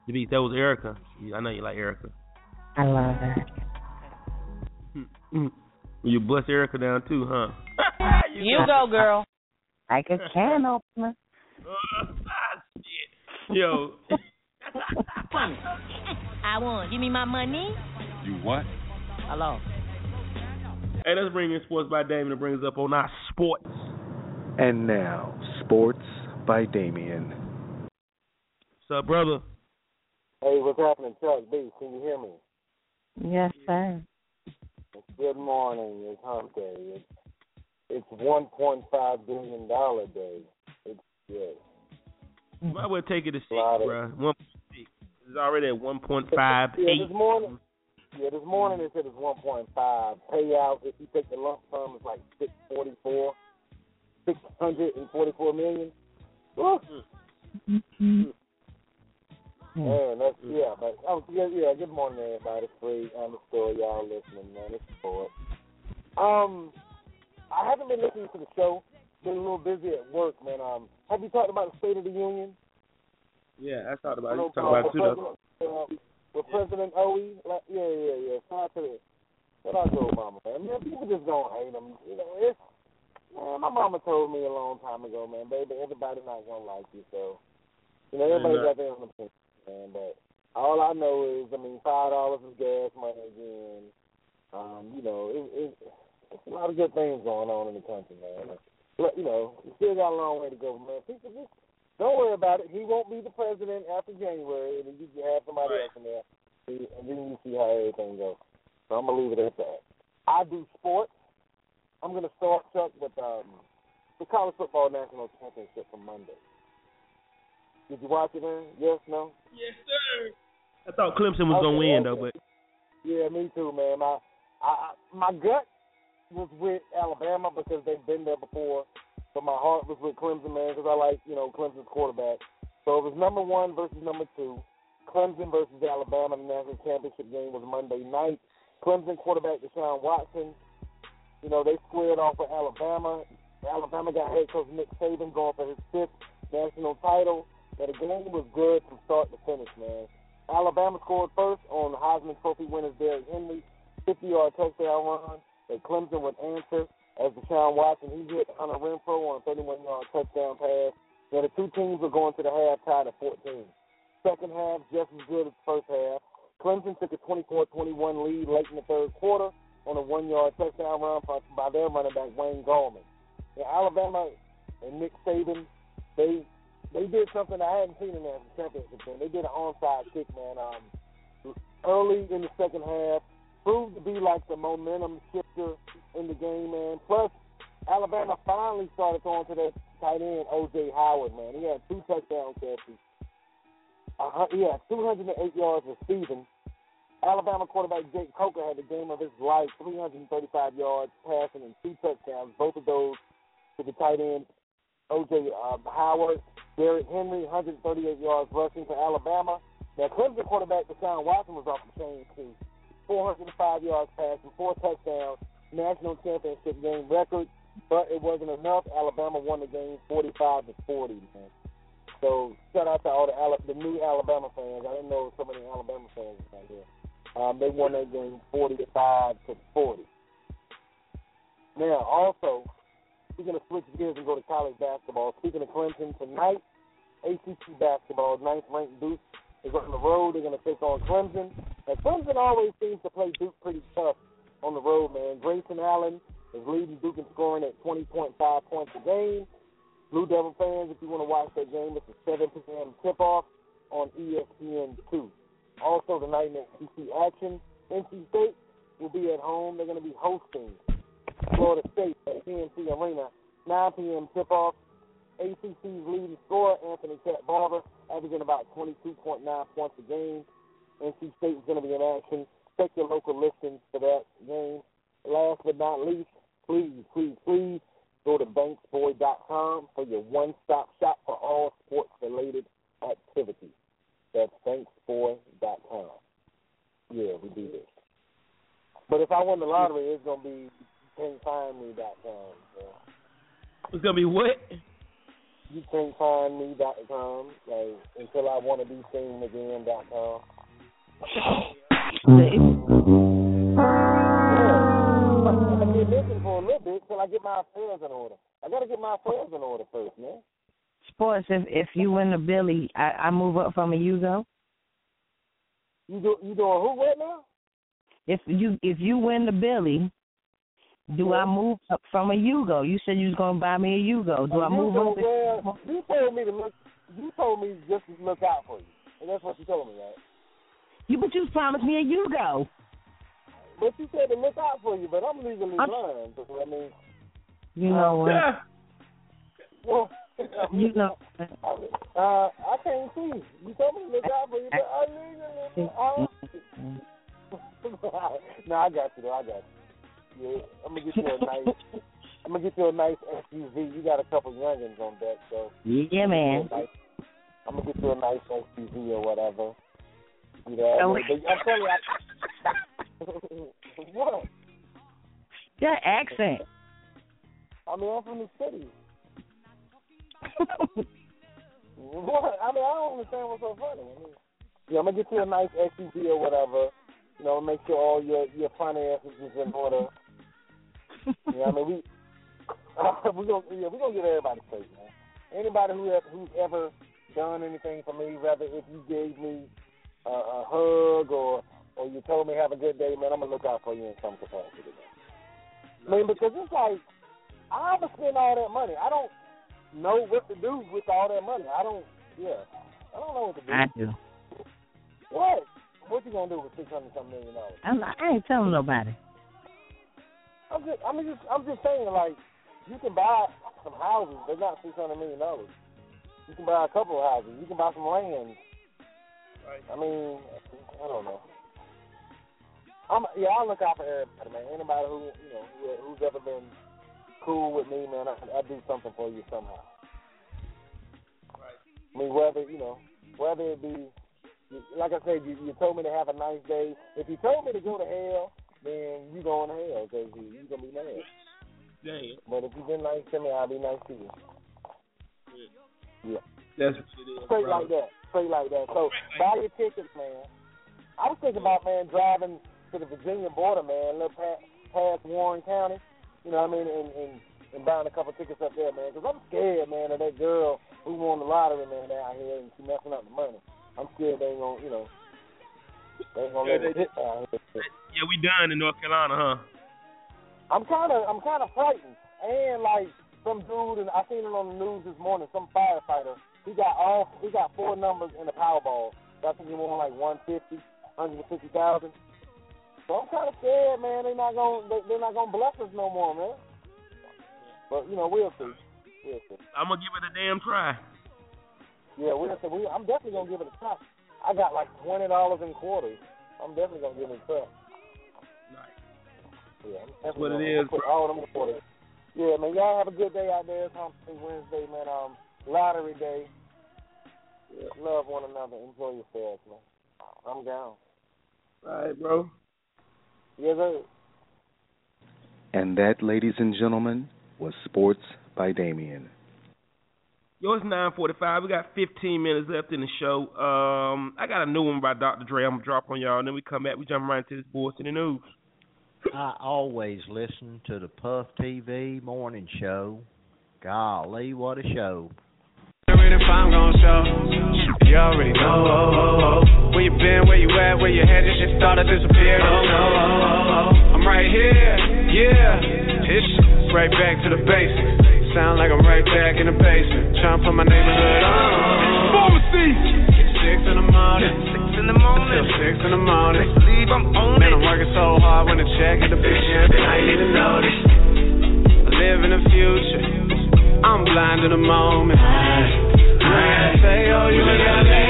Speaker 6: Friends. The beat that was Erykah. I know you like Erykah.
Speaker 7: I love that.
Speaker 6: You bust Erykah down too, huh?
Speaker 21: You go, girl.
Speaker 7: Like a can opener.
Speaker 6: Yo,
Speaker 21: I won. Give me my money.
Speaker 13: You what?
Speaker 21: Hello.
Speaker 6: hey, let's bring in Sports by Damon to bring us up on our sports.
Speaker 22: And now, Sports by Damien.
Speaker 6: What's up, brother?
Speaker 23: Hey, what's happening, Chuck B? Can you hear me?
Speaker 7: Yes, sir.
Speaker 23: Good morning. It's Hump Day. It's it's one point five billion dollar day. It's good.
Speaker 6: Might well take it to six,
Speaker 23: Lot of-
Speaker 6: bro. One point six. It's already at one point five
Speaker 23: Yeah,
Speaker 6: eight.
Speaker 23: this morning. Yeah, this morning it said it's one point five. Payout if you take the lump sum it's like six forty four, six hundred and forty four million. Woo. Mm-hmm. Man, that's yeah, but oh yeah, yeah. Good morning, everybody. Free underscore y'all listening, man. It's sport. Um, I haven't been listening to the show. Been a little busy at work, man. Um, have you talked about the State of the Union?
Speaker 6: Yeah, I thought about it.
Speaker 23: You
Speaker 6: talking about it too, though.
Speaker 23: uh, with President Owe, like, yeah, yeah, yeah. Shout out to the, shout out to Obama, man. man. People just don't hate him. You know, it's man. My mama told me a long time ago, man, baby, everybody not gonna like you, so you know, everybody
Speaker 6: Mhm.
Speaker 23: got their own opinion, man. But all I know is, I mean, five dollars is gas money again. Um, you know, it, it, it's a lot of good things going on in the country, man. But, you know, we still got a long way to go, man. People just don't worry about it. He won't be the president after January, and then you can have somebody else in there, and then you see how everything goes. So I'm gonna leave it at that. I do sports. I'm gonna start Chuck with um, the college football national championship from Monday. Did you watch it, man? Yes, no?
Speaker 6: Yes, sir. I thought Clemson was gonna
Speaker 23: Okay,
Speaker 6: win though, but
Speaker 23: Yeah, me too, man. My I, I my gut was with Alabama because they've been there before, but my heart was with Clemson, man, because I like you know Clemson's quarterback. So it was number one versus number two. Clemson versus Alabama. The national championship game was Monday night. Clemson quarterback Deshaun Watson. You know they squared off with Alabama. Alabama got head coach Nick Saban going for his fifth national title. But the game was good from start to finish, man. Alabama scored first on Heisman Trophy winners Derrick Henry, 50-yard touchdown run. That Clemson would answer as Deshaun Watson he hit Hunter Renfrow on a 31-yard touchdown pass. Now the two teams were going to the half tied at 14. Second half just as good as first half. Clemson took a 24-21 lead late in the third quarter on a one-yard touchdown run by- by their running back Wayne Gallman. Now Alabama and Nick Saban, they they did something I hadn't seen in the championship game. They did an onside kick, man. Um, early in the second half, proved to be like the momentum shifter in the game, man. Plus, Alabama finally started throwing to that tight end O.J. Howard, man. He had two touchdown catches. Uh, he had 208 yards receiving. Alabama quarterback Jake Coker had the game of his life, 335 yards passing and two touchdowns, both of those to the tight end O.J. Uh, Howard. Derrick Henry, 138 yards rushing for Alabama. Now, Clemson quarterback Deshaun Watson was off the chain, too. 405 yards passing, four touchdowns, national championship game record, but it wasn't enough. Alabama won the game 45 to 40, man. So shout out to all the Ala- the new Alabama fans. I didn't know so many Alabama fans out here. Um, they won that game 45 to 40. Now, also, we're going to switch gears and go to college basketball. Speaking of Clemson, tonight, ACC basketball, ninth ranked Duke is on the road. They're going to take on Clemson. And Clemson always seems to play Duke pretty tough on the road, man. Grayson Allen is leading Duke in scoring at 20.5 points a game. Blue Devil fans, if you want to watch that game, it's a 7 p.m. tip-off on E ESPN2. Also, tonight in ACC action, NC State will be at home. They're going to be hosting Florida State at PNC Arena, 9 p.m. tip-off. ACC's leading scorer, Anthony Cat Barber, averaging about 22.9 points a game. NC State is going to be in action. Check your local listings for that game. Last but not least, please, please, please go to banksboy.com for your one-stop shop for all sports-related activities. That's banksboy.com. Yeah, we do this. But if I win the lottery, it's going to be can'tfindme.com. So.
Speaker 6: It's gonna be what?
Speaker 23: You can't find me dot com, like until I wanna be seen again dot com. I get listen for a little bit till I get my affairs in order. I gotta get my affairs in order first, man.
Speaker 7: Sports. If if you win the Billy, I, I move up from a Yugo.
Speaker 23: You do you doing who right now?
Speaker 7: If you if you win the Billy, do I move up from a Yugo? You said you was gonna buy me a Yugo. Do
Speaker 23: Uh,
Speaker 7: I move
Speaker 23: go
Speaker 7: up?
Speaker 23: where- you told me to look. You told me just to look out for you, and that's what you told me, right?
Speaker 7: You but you promised me a Yugo.
Speaker 23: But you said to look out for you, but I'm legally
Speaker 7: I'm-
Speaker 23: blind, so I mean,
Speaker 7: You know what?
Speaker 23: well,
Speaker 7: You know.
Speaker 23: uh, I can't see. You told me to look out for you, but I legally. Uh, no, I got you though. I got you. I'm gonna get you a nice. I'm gonna get you a nice SUV. You got a couple youngins on deck, so.
Speaker 7: Yeah, man.
Speaker 23: I'm gonna get you a nice SUV or whatever. You know,
Speaker 7: Oh,
Speaker 23: but I'm telling you, I, what?
Speaker 7: That accent.
Speaker 23: I mean, I'm from the city. what? I mean, I don't understand what's so funny. I mean, yeah, I'm gonna get you a nice SUV or whatever. You know, make sure all your your finances is in order. yeah, I mean, we we gonna yeah, we gonna get everybody straight, man. Anybody who have, who's ever done anything for me, whether if you gave me a, a hug or or you told me have a good day, man, I'm gonna look out for you in some capacity. Man. I mean, because it's like I ever spend all that money. I don't know what to do with all that money. I don't. Yeah, I don't know what to do.
Speaker 7: I do.
Speaker 23: What? What you gonna do with six hundred something million dollars?
Speaker 7: I'm not, I ain't telling nobody.
Speaker 23: I'm just. I mean, just. I'm just saying, like, you can buy some houses. They're not six hundred million dollars. You can buy a couple of houses. You can buy some land. I mean, I don't know. I'm yeah. I look out for everybody, man. Anybody who you know who, who's ever been cool with me, man. I, I do something for you somehow. I mean, whether you know, whether it be like I said, you, you told me to have a nice day. If you told me to go to hell, then you going to hell because you, gonna be mad.
Speaker 6: Damn.
Speaker 23: But if you've been nice to me, I'll be nice to you. Yeah.
Speaker 6: That's what it is,
Speaker 23: Straight
Speaker 6: bro.
Speaker 23: like that. Straight like that. So buy your tickets, man. I was thinking about man driving to the Virginia border, man, little past, past Warren County. You know what I mean? And and, and buying a couple tickets up there, man. Because I'm scared, man, of that girl who won the lottery, man, out here and she messing up the money. I'm scared they ain't gonna, you know, they ain't gonna
Speaker 6: Yeah,
Speaker 23: let it
Speaker 6: they-
Speaker 23: hit down here.
Speaker 6: Yeah, we done in North Carolina, huh?
Speaker 23: I'm kind of, I'm kind of frightened. And like some dude, and I seen it on the news this morning. Some firefighter, he got all, he got four numbers in the Powerball. So I think he won like 150, 150,000. So I'm kind of scared, man. They're not gonna, they, they're not gonna bless us no more, man. But you know, we'll see. We'll see.
Speaker 6: I'm gonna give it a damn try.
Speaker 23: Yeah, we'll see. We, I'm definitely gonna give it a try. I got like twenty dollars in quarters. I'm definitely gonna give it a try. Yeah,
Speaker 6: That's what it is.
Speaker 23: gonna
Speaker 6: is,
Speaker 23: Put all them quarters. Yeah, man. Y'all have a good day out there. It's Hump Day Wednesday, man. Um, lottery day. Yeah, love one another. Enjoy yourselves, man. I'm down.
Speaker 6: All right, bro.
Speaker 23: Yes, sir.
Speaker 22: And that, ladies and gentlemen, was Sports by Damien.
Speaker 6: Yo, it's 9:45. We got 15 minutes left in the show. Um, I got a new one by Dr. Dre. I'm gonna drop on y'all, and then we come back. We jump right into this sports in the news.
Speaker 24: I always listen to the Puff TV morning show. Golly, what a show.
Speaker 25: if I'm gon' show. You already know. Oh, oh, oh. Where you been, where you at, where you headed, shit started to disappear. Oh, no, oh, oh, oh. I'm right here, yeah. It's right back to the basics. Sound like I'm right back in the basement. Trying for my neighborhood on. Pharmacy! Six in the morning. Six in the morning. Till six in the morning. Leave, I'm on Man, I'm working so hard when the check hit the big shit. I ain't even notice. I live in the future. I'm blind to the moment. I I say, oh, you gotta lay around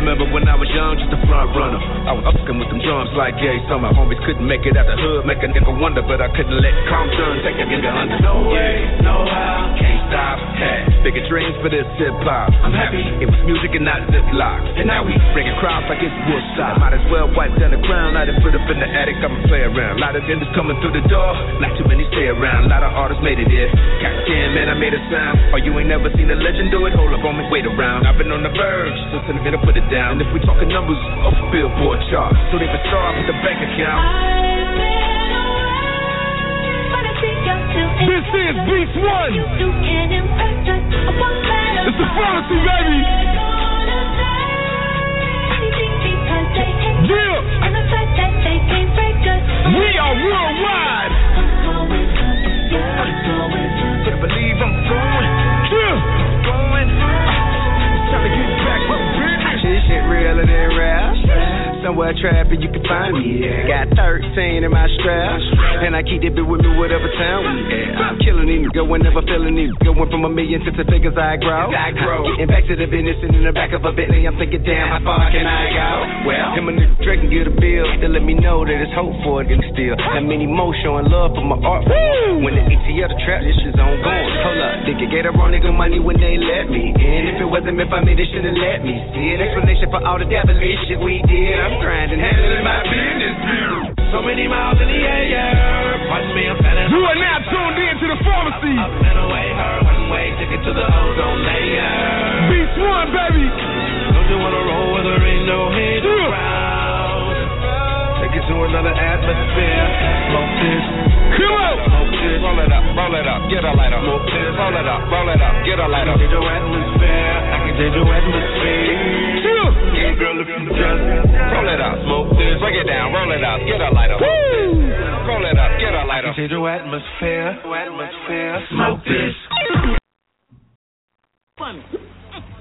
Speaker 26: remember when I was young, just a front runner. I was upskin with them drums like Gay Summer. Homies couldn't make it out the hood, make a nigga wonder, but I couldn't let Compton take a nigga under.
Speaker 25: No way, no how. Can't
Speaker 26: stop. Hey, bigger dreams for this hip hop. I'm happy it was music and not ziplock. And now we bringing crowds like it's Woodstock. Might as well wipe down the crown. I done put up in the attic. I'ma play around. A lot of vendors coming through the door. Not too many stay around. A lot of artists made it there. Goddamn, man, I made a sound. Or you ain't never seen a legend do it. Hold up on me, wait around. I've been on the verge. To the middle, put it down. And if we talking numbers, off the billboard chart. Don't even start with the bank account.
Speaker 17: This is Beast One. It's the pharmacy, baby. Yeah. We are worldwide.
Speaker 26: Better believe I'm going.
Speaker 17: Yeah.
Speaker 26: Going. Trying to get shit realer than rap. Somewhere trapping, you can find me. Got 13 in my strap, and I keep it with me whatever town we. I'm killing it, going never feeling it. Going from a million to the figures I grow. I grow. Getting back to the business and in the back of a Bentley, I'm thinking, damn, how far can I go? Well, him and the Drake can get a bill. They let me know that it's hope for it and still. That many more showing love for my art. When the ATL the trap, this is on going. Hold up, they could get a wrong nigga money when they let me in. If it wasn't meant for me, they should've let me see an explanation for all the devilish shit we did. I'm grinding, handling my business. So many miles in the air. Watch me, I'm standing.
Speaker 17: You are now tuned in to the pharmacy.
Speaker 26: Up and away, her one way ticket to the ozone layer.
Speaker 17: Beast One, baby.
Speaker 26: Don't you wanna roll where there ain't no hidden ground? Take it to another atmosphere. Smoke this.
Speaker 17: Come on.
Speaker 26: Smoke this. Roll it up, roll it up, get a lighter. Smoke this. Roll it up, roll it up, get a lighter. I can change your atmosphere. I can change your atmosphere. Yeah, girl, if you just roll it up, smoke this. Break it down, roll it up, get a lighter. Woo! Roll it up, get a lighter. I can change your atmosphere. Atmosphere. Smoke this.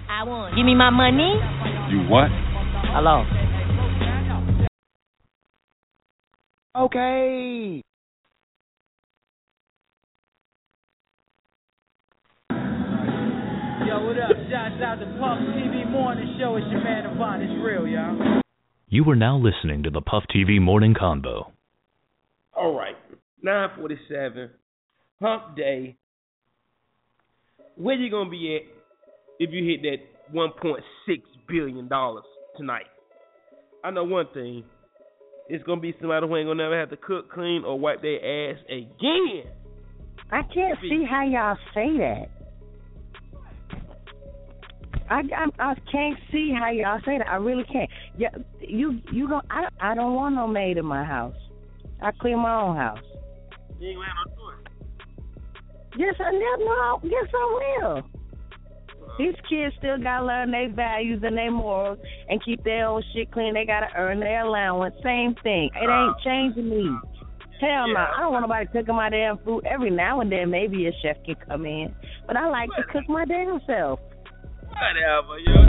Speaker 21: I won. Give me my money.
Speaker 13: You what?
Speaker 21: Hello.
Speaker 24: Okay.
Speaker 27: Yo, what up? Shouts out to Puff TV Morning Show. It's your man Devon. It's real, y'all.
Speaker 28: You are now listening to the Puff TV Morning Convo.
Speaker 6: All right, nine forty-seven, Hump Day. Where you gonna be at if you hit that one point six billion dollars tonight? I know one thing. It's gonna be somebody who ain't gonna never have to cook, clean, or wipe their ass again.
Speaker 7: I can't see how y'all say that. I, I I can't see how y'all say that. I really can't. Yeah, you you don't. I I don't want no maid in my house. I clean my own house.
Speaker 6: You ain't gonna have no choice.
Speaker 7: Yes, I never know. Yes, I will. These kids still gotta learn their values and their morals and keep their own shit clean. They gotta earn their allowance. Same thing. It ain't uh, changing me. Uh, Hell no. I don't want nobody cooking my damn food. Every now and then, maybe a chef can come in, but I like to cook my damn self.
Speaker 6: Whatever, yo.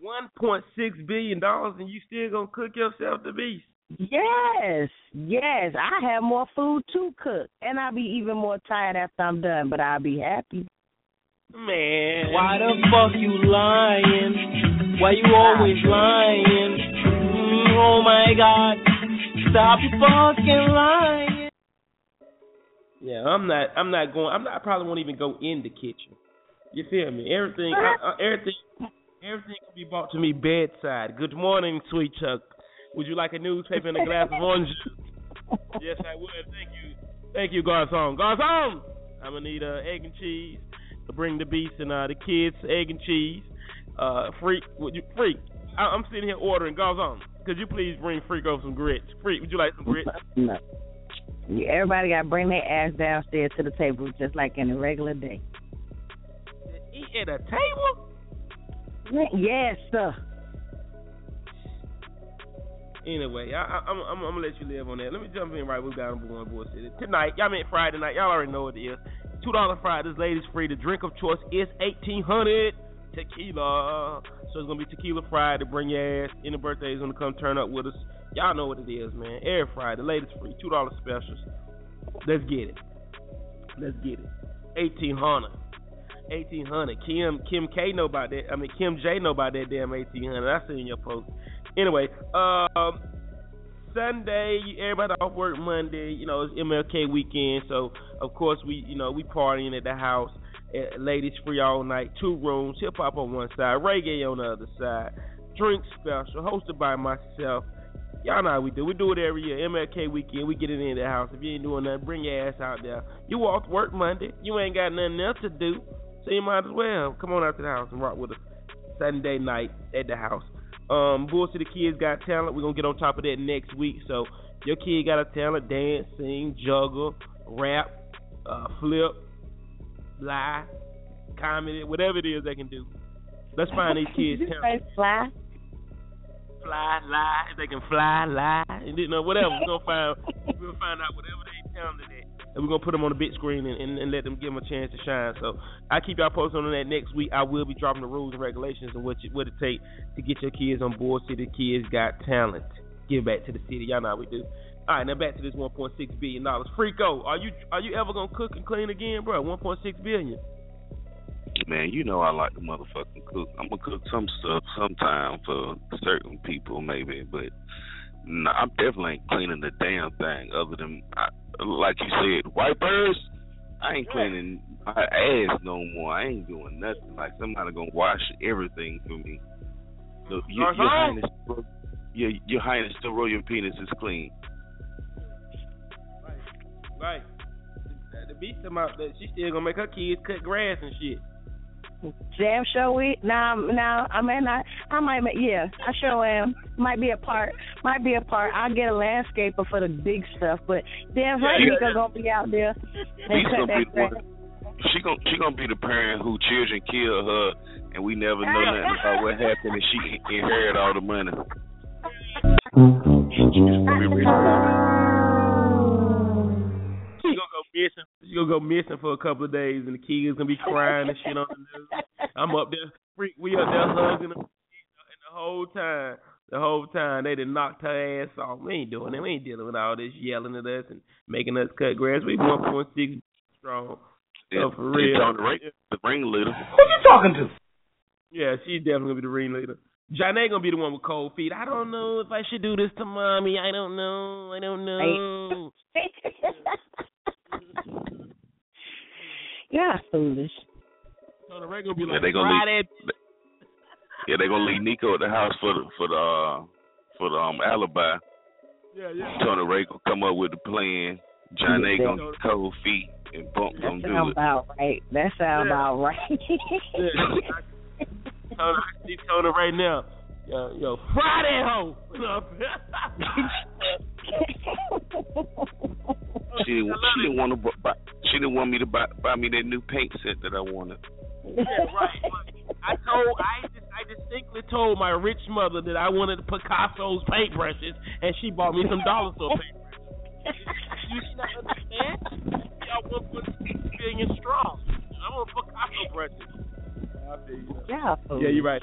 Speaker 6: One point six billion dollars, and you still gonna cook yourself the beast?
Speaker 7: Yes, yes. I have more food to cook, and I'll be even more tired after I'm done, but I'll be happy.
Speaker 6: Man,
Speaker 27: Why the fuck you lying? Why you always lying? Mm, oh my god. Stop fucking lying.
Speaker 6: Yeah, I'm not. I'm not going. I'm not. I probably won't even go in the kitchen. You feel me? Everything. I, I, everything. Everything can be brought to me bedside. Good morning, sweet Chuck. Would you like a newspaper and a glass of orange juice? yes, I would. Thank you. Thank you, Garcon. Garcon. I'm gonna need uh, egg and cheese to bring the beast and uh, the kids egg and cheese. Uh, freak, would you freak? I, I'm sitting here ordering Garcon. Could you please bring Freak over some grits? Freak, would you like some grits?
Speaker 7: No. Everybody got to bring their ass downstairs to the table just like in a regular day.
Speaker 6: Eat at a table?
Speaker 7: Yes, sir.
Speaker 6: Anyway, I, I, I'm, I'm, I'm gonna let you live on that. Let me jump in right. We got on Boy Boy City tonight. Y'all meant Friday night. Y'all already know what it is. Two dollar Fridays, ladies free. The drink of choice is eighteen hundred tequila. So it's gonna be tequila Friday. Bring your ass. Any birthdays gonna come turn up with us. Y'all know what it is, man. Every Friday, the ladies free. Two dollar specials. Let's get it. Let's get it. Eighteen hundred. Eighteen hundred. Kim Kim K know about that. I mean Kim J know about that damn eighteen hundred. I seen your post. Anyway, um, Sunday, everybody off work Monday. You know, it's MLK weekend, so of course we, you know, we partying at the house. Uh, ladies free all night, two rooms, hip hop on one side, reggae on the other side. Drink special, hosted by myself. Y'all know how we do. We do it every year. MLK weekend, we get it in the house. If you ain't doing nothing, bring your ass out there. You walk work Monday, you ain't got nothing else to do, so you might as well come on out to the house and rock with us Sunday night at the house. Um, Bull City Kids got talent. We're gonna get on top of that next week. So your kid got a talent, dance, sing, juggle, rap, uh, flip, lie, comedy, whatever it is they can do. Let's find these kids talent.
Speaker 7: fly.
Speaker 6: Fly, lie, if they can fly, lie, and you know whatever. We're gonna find we're gonna find out whatever they talented at. And we're gonna put them on the big screen and, and, and let them give them a chance to shine. So I keep y'all posted on that next week. I will be dropping the rules and regulations and what you, what it takes to get your kids on board. City Kids got talent. Give back to the city. Y'all know how we do. All right, now back to this 1.6 billion dollars. Freako, are you are you ever gonna cook and clean again, bro? 1.6 billion.
Speaker 14: Man, you know I like to motherfucking cook. I'm gonna cook some stuff sometime for certain people, maybe, but no, I'm definitely ain't cleaning the damn thing. Other than, I, like you said, wipers. I ain't cleaning my ass no more. I ain't doing nothing. Like somebody gonna wash everything for me. So you, your uh-huh. highness, your your highness, the royal penis is clean.
Speaker 6: Right. The, the beast come out that she still gonna make her kids cut grass and shit.
Speaker 7: Damn sure we now now I mean I I might ma- yeah I sure am might be a part might be a part I'll get a landscaper for the big stuff but damn right
Speaker 14: Yeah.
Speaker 7: Nika gonna be out there and
Speaker 14: She's
Speaker 7: cut
Speaker 14: gonna be
Speaker 7: that
Speaker 14: the one.
Speaker 7: grass.
Speaker 14: She gonna she gonna be the parent who children kill her, and we never know nothing about what happened, and she can inherit all the money.
Speaker 6: missing. She gonna go missing for a couple of days, and the kids gonna be crying and shit on the news. I'm up there, freak. We up there hugging them, and the whole time, the whole time they done knocked her ass off. We ain't doing that. We ain't dealing with all this yelling at us and making us cut grass. We 1.6 strong. So for real.
Speaker 14: On the ring, the ringleader.
Speaker 6: Who you talking to? Yeah, she's definitely gonna be the ringleader. Janae gonna be the one with cold feet. I don't know if I should do this to mommy. I don't know. I don't know.
Speaker 7: You're foolish.
Speaker 6: So the Ray gonna be
Speaker 14: Yeah,
Speaker 6: like,
Speaker 14: they gonna
Speaker 6: "Fry
Speaker 14: leave. Yeah, they gonna leave Nico at the house for the for the uh, for the um alibi.
Speaker 6: Yeah, yeah.
Speaker 14: Tony Ray gonna come up with the plan. John A gonna get cold feet and Bump
Speaker 7: That
Speaker 14: gonna do
Speaker 7: sound
Speaker 14: it.
Speaker 7: about right. That sound
Speaker 6: Yeah.
Speaker 7: about right.
Speaker 6: Tony, I see Tony right now. Yo, yo, fry that hoe.
Speaker 14: She didn't, she didn't want to buy, she didn't want me to buy buy me that new paint set that I wanted.
Speaker 6: yeah, right. I told, I just, I distinctly told my rich mother that I wanted Picasso's paintbrushes, and she bought me some dollar store paintbrushes. you should not understand. Y'all one point six billion strong. I want Picasso brushes. I.
Speaker 7: Yeah,
Speaker 6: Yeah, you're right.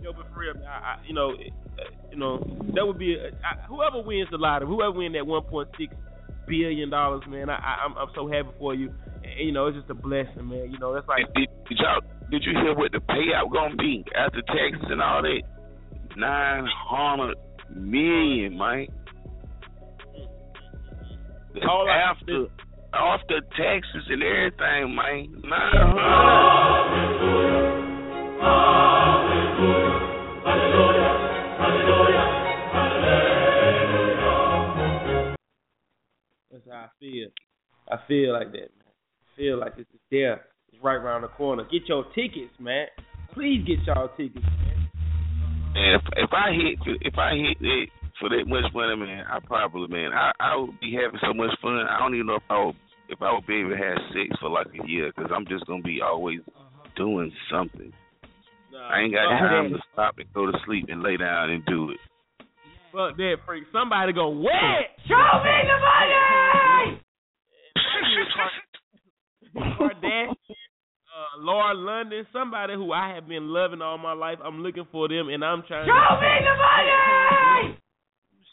Speaker 6: Yo, but for real, man, I, I, you know, uh, you know, that would be a, I, whoever wins the lottery, whoever wins that 1.6 billion dollars, man. I, I, I'm, I'm so happy for you. And, you know, it's just a blessing, man. You know, that's like
Speaker 14: Did, did y'all did you hear what the payout gonna be after taxes and all that? Nine hundred million, Mike. That's
Speaker 6: All I-
Speaker 14: after after taxes and everything, man. Nine hundred.
Speaker 6: Oh, I feel. I feel like that, man. I feel like it's there. It's right around the corner. Get your tickets, man. Please get y'all tickets, man.
Speaker 14: And if if I hit if I hit it for that much money, man, I probably man, I I would be having so much fun. I don't even know if I would if I would be able to have sex for like a year because I'm just gonna be always doing something. I ain't got time to stop and go to sleep and lay down and do it.
Speaker 6: Fuck that freak. Somebody go what?
Speaker 18: Show me the money!
Speaker 6: Kardashian, uh, Laura London, somebody who I have been loving all my life. I'm looking for them, and I'm trying.
Speaker 18: Show
Speaker 6: to
Speaker 18: me the money!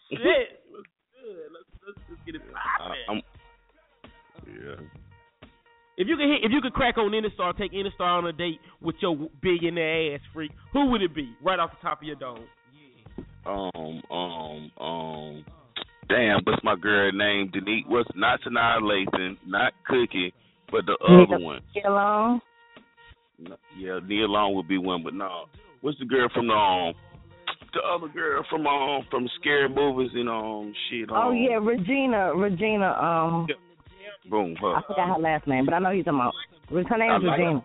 Speaker 6: Shit, what's good? Let's, let's, let's get it poppin'.
Speaker 14: Yeah.
Speaker 6: If you could hit, if you could crack on any star, take any star on a date with your billionaire ass freak, who would it be? Right off the top of your dome.
Speaker 14: Um, um, um. damn, what's my girl name? Denise. What's not Sanaa Lathan, not Cookie, but the
Speaker 7: Nia
Speaker 14: other one.
Speaker 7: Nia
Speaker 14: Long. Yeah, Nia Long would be one, but no. What's the girl from the um, the other girl from um from scary movies and um shit? Um,
Speaker 7: Oh yeah, Regina. Regina. Um,
Speaker 14: boom, her.
Speaker 7: I forgot her last name, but I know you're talking about. Her name is
Speaker 14: like
Speaker 7: Regina.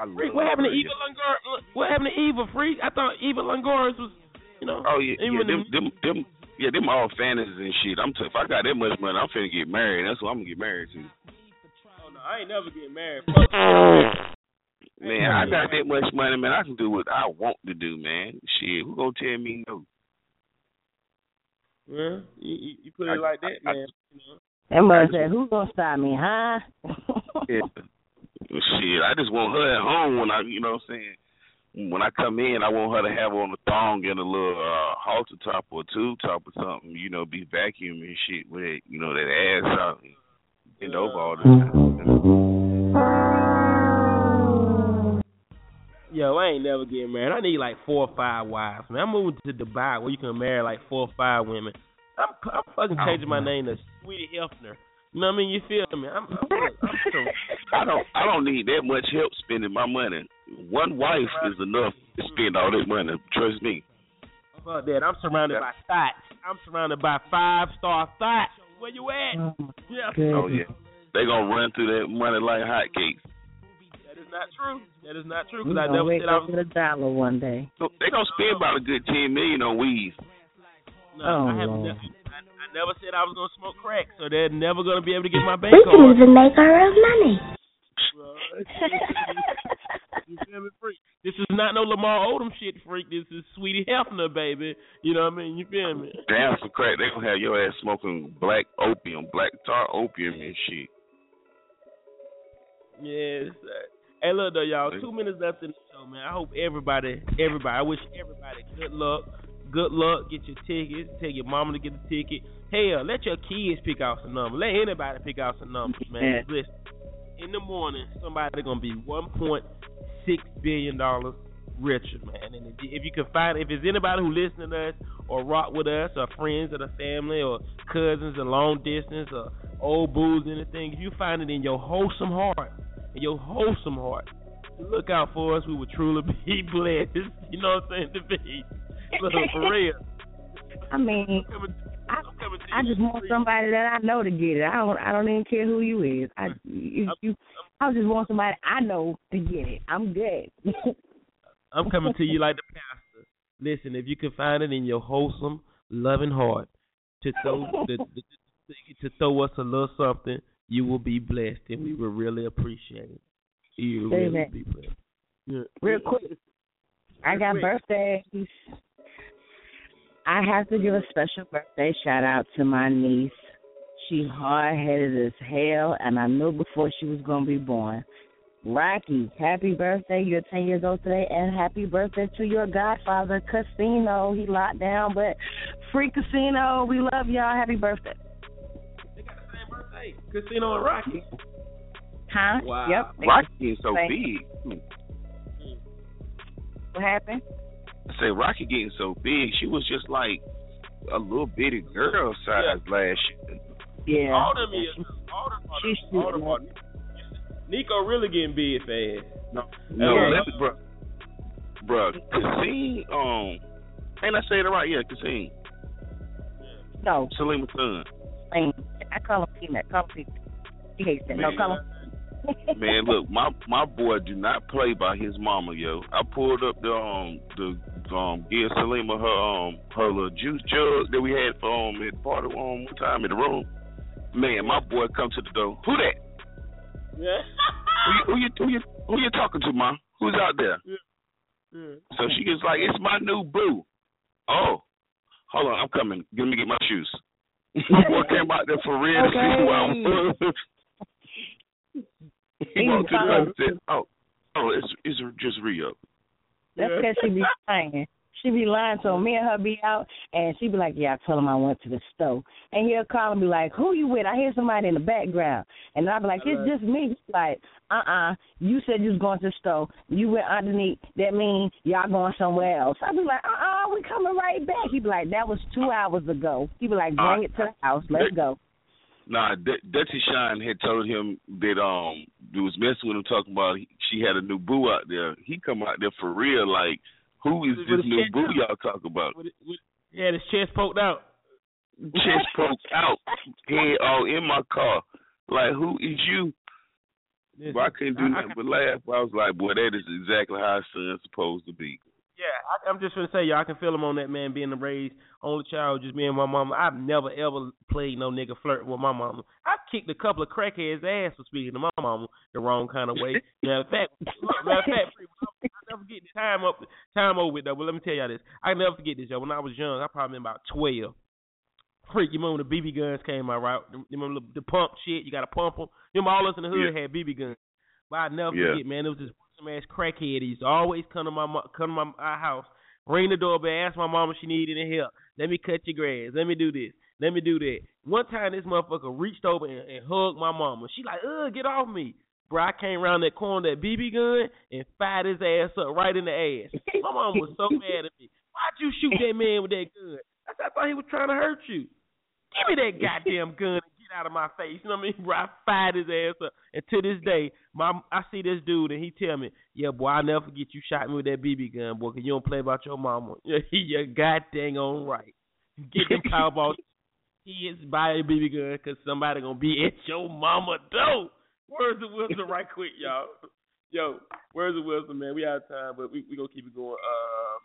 Speaker 14: I love
Speaker 6: Freak, what happened to. Eva Longoria? What happened to Eva Freak? I thought Eva Longoria was, you know.
Speaker 14: Oh yeah,
Speaker 6: even
Speaker 14: yeah, them, them, them, yeah, them all fantasies and shit. I'm t- if I got that much money, I'm finna get married. That's what I'm gonna get married to.
Speaker 6: Oh no, I ain't never getting married.
Speaker 14: Man, I got that much money, man. I can do what I want to do, man. Shit, who gonna tell me no?
Speaker 6: Well, you, you, you put it like that, man. you know.
Speaker 7: That mother said, "Who's gonna stop me, huh?"
Speaker 14: Yeah. Shit, I just want her at home when I, you know what I'm saying. When I come in, I want her to have on a thong and a little uh, halter top or tube top or something. You know, be vacuuming and shit with it. You know that ass out, and bend over all the time.
Speaker 6: Yo, I ain't never getting married. I need like four or five wives, man. I'm moving to Dubai where you can marry like four or five women. I'm, I'm fucking changing my name to Sweetie Hefner. You know what I mean? You feel me? I'm, I'm, I'm so,
Speaker 14: I don't I don't need that much help spending my money. One wife is enough to spend all that money. Trust me.
Speaker 6: fuck that. I'm surrounded by thoughts. I'm surrounded by five star thoughts. Where you at? Oh, yeah.
Speaker 14: Oh yeah, they gonna run through that money like hotcakes.
Speaker 6: That is not true. That is not true.
Speaker 7: We
Speaker 6: Because I never said I was.
Speaker 7: with a dollar one day.
Speaker 14: So they gonna spend about a good ten million on weed.
Speaker 6: No,
Speaker 7: Oh,
Speaker 6: I have
Speaker 7: Lord.
Speaker 6: never. I, I never said I was gonna smoke crack, so they're never gonna be able to get my bank
Speaker 20: We can even make our own money.
Speaker 6: You feel me, freak? This is not no Lamar Odom shit, freak. This is Sweetie Hefner, baby. You know what I mean? You feel me?
Speaker 14: Damn some crack, they gonna have your ass smoking black opium, black tar opium and shit.
Speaker 6: Yes. sir. Hey, look though, y'all. Two minutes left in the show, man. I hope everybody, everybody. I wish everybody good luck. Good luck. Get your tickets. Tell your mama to get the ticket. Hell, let your kids pick out some numbers. Let anybody pick out some numbers, man. Listen, in the morning, somebody gonna be one point six billion dollars richer, man. And if you, if you can find, if it's anybody who listen to us or rock with us, or friends of the family, or cousins and long distance, or old booze, anything, if you find it in your wholesome heart, in your wholesome heart, look out for us. We would truly be blessed. You know what I'm saying? To be, look for real.
Speaker 7: I mean, I just want somebody that I know to get it. I don't I don't even care who you is. I you, you I just want somebody I know to get it. I'm good.
Speaker 6: I'm coming to you like the pastor. Listen, if you can find it in your wholesome, loving heart to throw the, the, to throw us a little something, you will be blessed, and we will really appreciate it. You will really be blessed. Yeah.
Speaker 7: Real quick, I got birthdays. I have to give a special birthday shout out to my niece. She's hard headed as hell, and I knew before she was gonna be born. Rocky, happy birthday! You're ten years old today, and happy birthday to your godfather, Casino. He locked down, but free Casino. We love y'all. Happy birthday.
Speaker 6: Hey, Casino and Rocky.
Speaker 7: Huh?
Speaker 6: Wow.
Speaker 7: Yep.
Speaker 14: Rocky is so
Speaker 7: Thank-
Speaker 14: big.
Speaker 7: What happened?
Speaker 14: I say Rocky getting so big, she was just like a little bitty girl size last year.
Speaker 7: Yeah.
Speaker 6: All them is all them are,
Speaker 7: She's
Speaker 6: all them are, Nico really getting big fast.
Speaker 14: No,
Speaker 6: Yeah.
Speaker 14: no, let me, bro, bro, Kasim, um, ain't I saying it right? Yeah, Kasim,
Speaker 7: No,
Speaker 14: Salima's son.
Speaker 7: I I call him Peanut. Call him Peanut. He hates that. No, call him.
Speaker 14: Man, look, my my boy do not play by his mama, yo. I pulled up the um the um give Salima her um her little juice jug that we had for um at the party um one time in the room. Man, my boy come to the door. Who that?
Speaker 6: Yeah.
Speaker 14: Who you who you who you, who you talking to, ma? Who's out there? So she gets like, it's my new boo. Oh, hold on, I'm coming. Let me get my shoes. my boy came out there for real to see who I was. he walked to the and said, oh, oh, it's it's just Rio.
Speaker 7: That's because she be lying. She be lying to him. Me and her be out, and she be like, "Yeah, I told him I went to the store." And he'll call and be like, "Who you with? I hear somebody in the background." And I be like, "It's just me." He's like, "Uh, uh You said you was going to the store. You went underneath. That means y'all going somewhere else." I be like, "Uh, uh we coming right back." He be like, "That was two hours ago." He be like, "Bring it to the house. Let's go."
Speaker 14: Nah, D- Dutchy Shine had told him that um he was messing with him, talking about he, she had a new boo out there. He come out there for real, like who is
Speaker 6: With
Speaker 14: this new boo
Speaker 6: out.
Speaker 14: y'all talk about?
Speaker 6: With, with, yeah, his chest poked out.
Speaker 14: Chest poked out, head all in my car. Like who is you? But I couldn't do
Speaker 6: I- I
Speaker 14: nothing but laugh. I was like, boy, that is exactly how a son's supposed to be.
Speaker 6: Yeah, I, I'm just gonna say, y'all I can feel him on that man being raised only child, just me and my mama. I've never ever played no nigga flirt with my mama. I've kicked a couple of crackheads' ass for speaking to my mama the wrong kind of way. Matter of fact, matter of fact, I never forget this time up, time over with though. But let me tell y'all this, I never forget this, yo. When I was young, I probably been about twelve. Freak, you remember when the BB guns came out, right? You remember the, the pump shit? You got to pump them. You remember all us in the hood had BB guns. But I never
Speaker 14: Yeah.
Speaker 6: forget, man. It was this some ass crackhead. He used to always come to my come to my, my house, ring the doorbell, ask my mama she needed any help. Let me cut your grass. Let me do this. Let me do that. One time this motherfucker reached over and, and hugged my mama. She like, ugh, get off me. Bro, I came around that corner, that BB gun, and fired his ass up right in the ass. My mom was so mad at me. Why'd you shoot that man with that gun? I said, I thought he was trying to hurt you. Give me that goddamn gun and get out of my face. You know what I mean? Bro, I fired his ass up. And to this day, my I see this dude and he tell me, yeah, boy, I'll never forget you shot me with that BB gun, boy, 'cause you don't play about your mama. You're goddamn on right. Get them Powerball kids, buy a BB gun 'cause somebody going to be at your mama though. Where's the Wilson right quick, y'all? Yo, where's the Wilson, man? We out of time, but we we gonna keep it going. Um,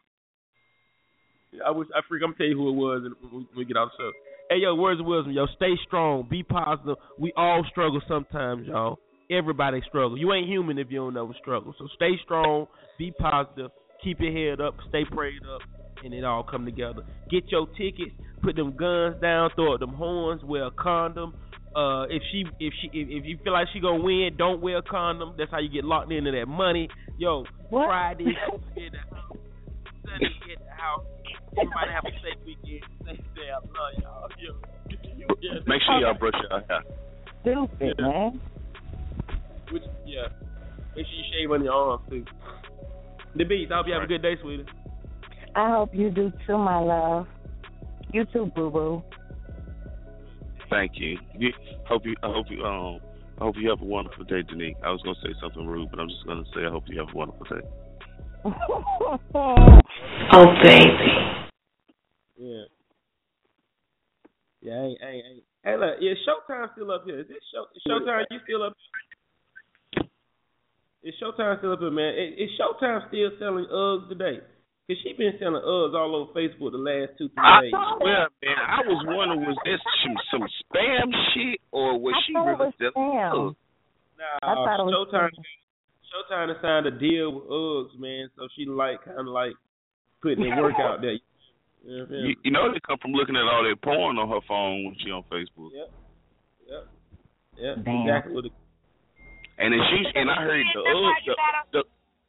Speaker 6: I wish I freak. I'm gonna tell you who it was and when we get off the show. Hey, yo, words of wisdom? Yo, stay strong. Be positive. We all struggle sometimes, y'all. Everybody struggle. You ain't human if you don't never struggle. So stay strong. Be positive. Keep your head up. Stay prayed up, and it all come together. Get your tickets. Put them guns down. Throw up them horns. Wear a condom. Uh, if she, if she, if, you feel like she gonna win, don't wear a condom. That's how you get locked into that money. Yo, Friday, the house. Sunday, get the house. Everybody have a safe weekend. Safe day. I love y'all. Yo. Yeah.
Speaker 14: Make sure y'all brush your hair.
Speaker 7: Stupid, man.
Speaker 6: Which, yeah. Make sure you shave on your arms too. The beats. I hope you have a good day, sweetie.
Speaker 7: I hope you do too, my love. You too, boo boo.
Speaker 14: Thank you. you. Hope you. I hope you. Um. I hope you have a wonderful day, Denise. I was gonna say something rude, but I'm just gonna say I hope you have a wonderful day.
Speaker 7: oh, baby.
Speaker 6: Yeah. Yeah, ain't, ain't, ain't. Hey, look, yeah, Showtime still up here. Is this show? Showtime, you still up? Is Showtime still up here, man? Is, is Showtime still selling Uggs today? Cause she been selling Uggs all over Facebook the last two, three
Speaker 14: I
Speaker 6: days.
Speaker 14: swear, man. I was wondering, was this some, some spam shit or was she really just? Ugh.
Speaker 6: Nah,
Speaker 7: I thought it was
Speaker 6: Showtime. Showtime signed a deal with Uggs, man. So she like kind of like putting the work out there. You know what I'm saying?
Speaker 14: You, you know they come from looking at all that porn on her phone when she on Facebook.
Speaker 6: Yep. Yep. Yep.
Speaker 7: Damn.
Speaker 6: Exactly what it.
Speaker 14: And then she and I heard the Uggs. The, the,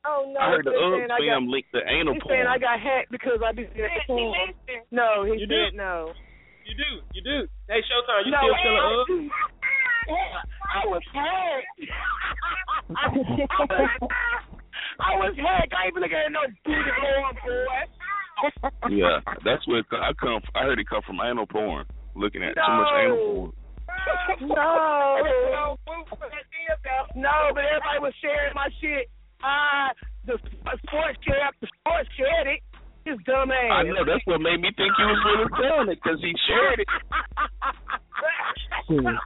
Speaker 23: Oh no!
Speaker 14: I heard the
Speaker 23: he's
Speaker 14: Uggs
Speaker 23: saying I got-
Speaker 14: spam linked to anal
Speaker 23: He's saying. I got hacked because I did that porn. No, he
Speaker 6: You
Speaker 23: said
Speaker 6: did?
Speaker 23: no.
Speaker 6: You do. You do. Hey, Showtime, you
Speaker 23: No,
Speaker 6: still
Speaker 23: I-
Speaker 6: selling Uggs?
Speaker 23: I was hacked. I was hacked. I ain't been looking at no booty porn, boy.
Speaker 14: Yeah, that's where it I come. I heard it come from anal porn. Looking at too much anal porn.
Speaker 23: No. No, but everybody was sharing my shit. Ah, the sports shared, the sports shared it. His dumb ass.
Speaker 14: I know that's what made me think he was really doing it because he shared it. Hmm.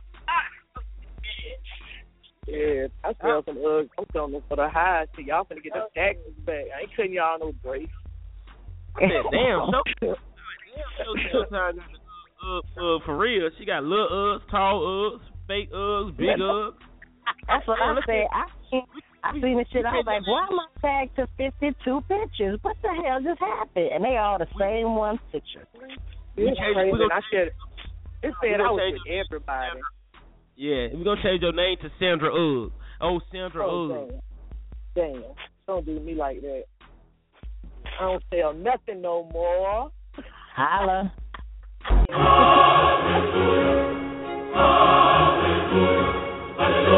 Speaker 23: Yeah, I sell some Uggs. I'm selling them for the high, so y'all finna get them uh, taxes back. I ain't cutting y'all no breaks.
Speaker 6: I said, damn, Show, damn, Show, Showtime got the Ugg, uh, for real. She got little Uggs, tall Uggs, fake Uggs, big Uggs.
Speaker 7: That's what I said. I seen, I seen the shit. I was like, why am I tagged to 52 pictures? What the hell just happened? And they all the same one picture.
Speaker 23: It's
Speaker 6: change-
Speaker 23: crazy. I should. It said I was with everybody.
Speaker 6: Yeah, we're gonna change your name to Sandra Ugg. Oh, Sandra
Speaker 23: Oh,
Speaker 6: Ugg.
Speaker 23: damn. Damn. Don't do me like that.
Speaker 29: I don't sell nothing no more.
Speaker 7: Holla.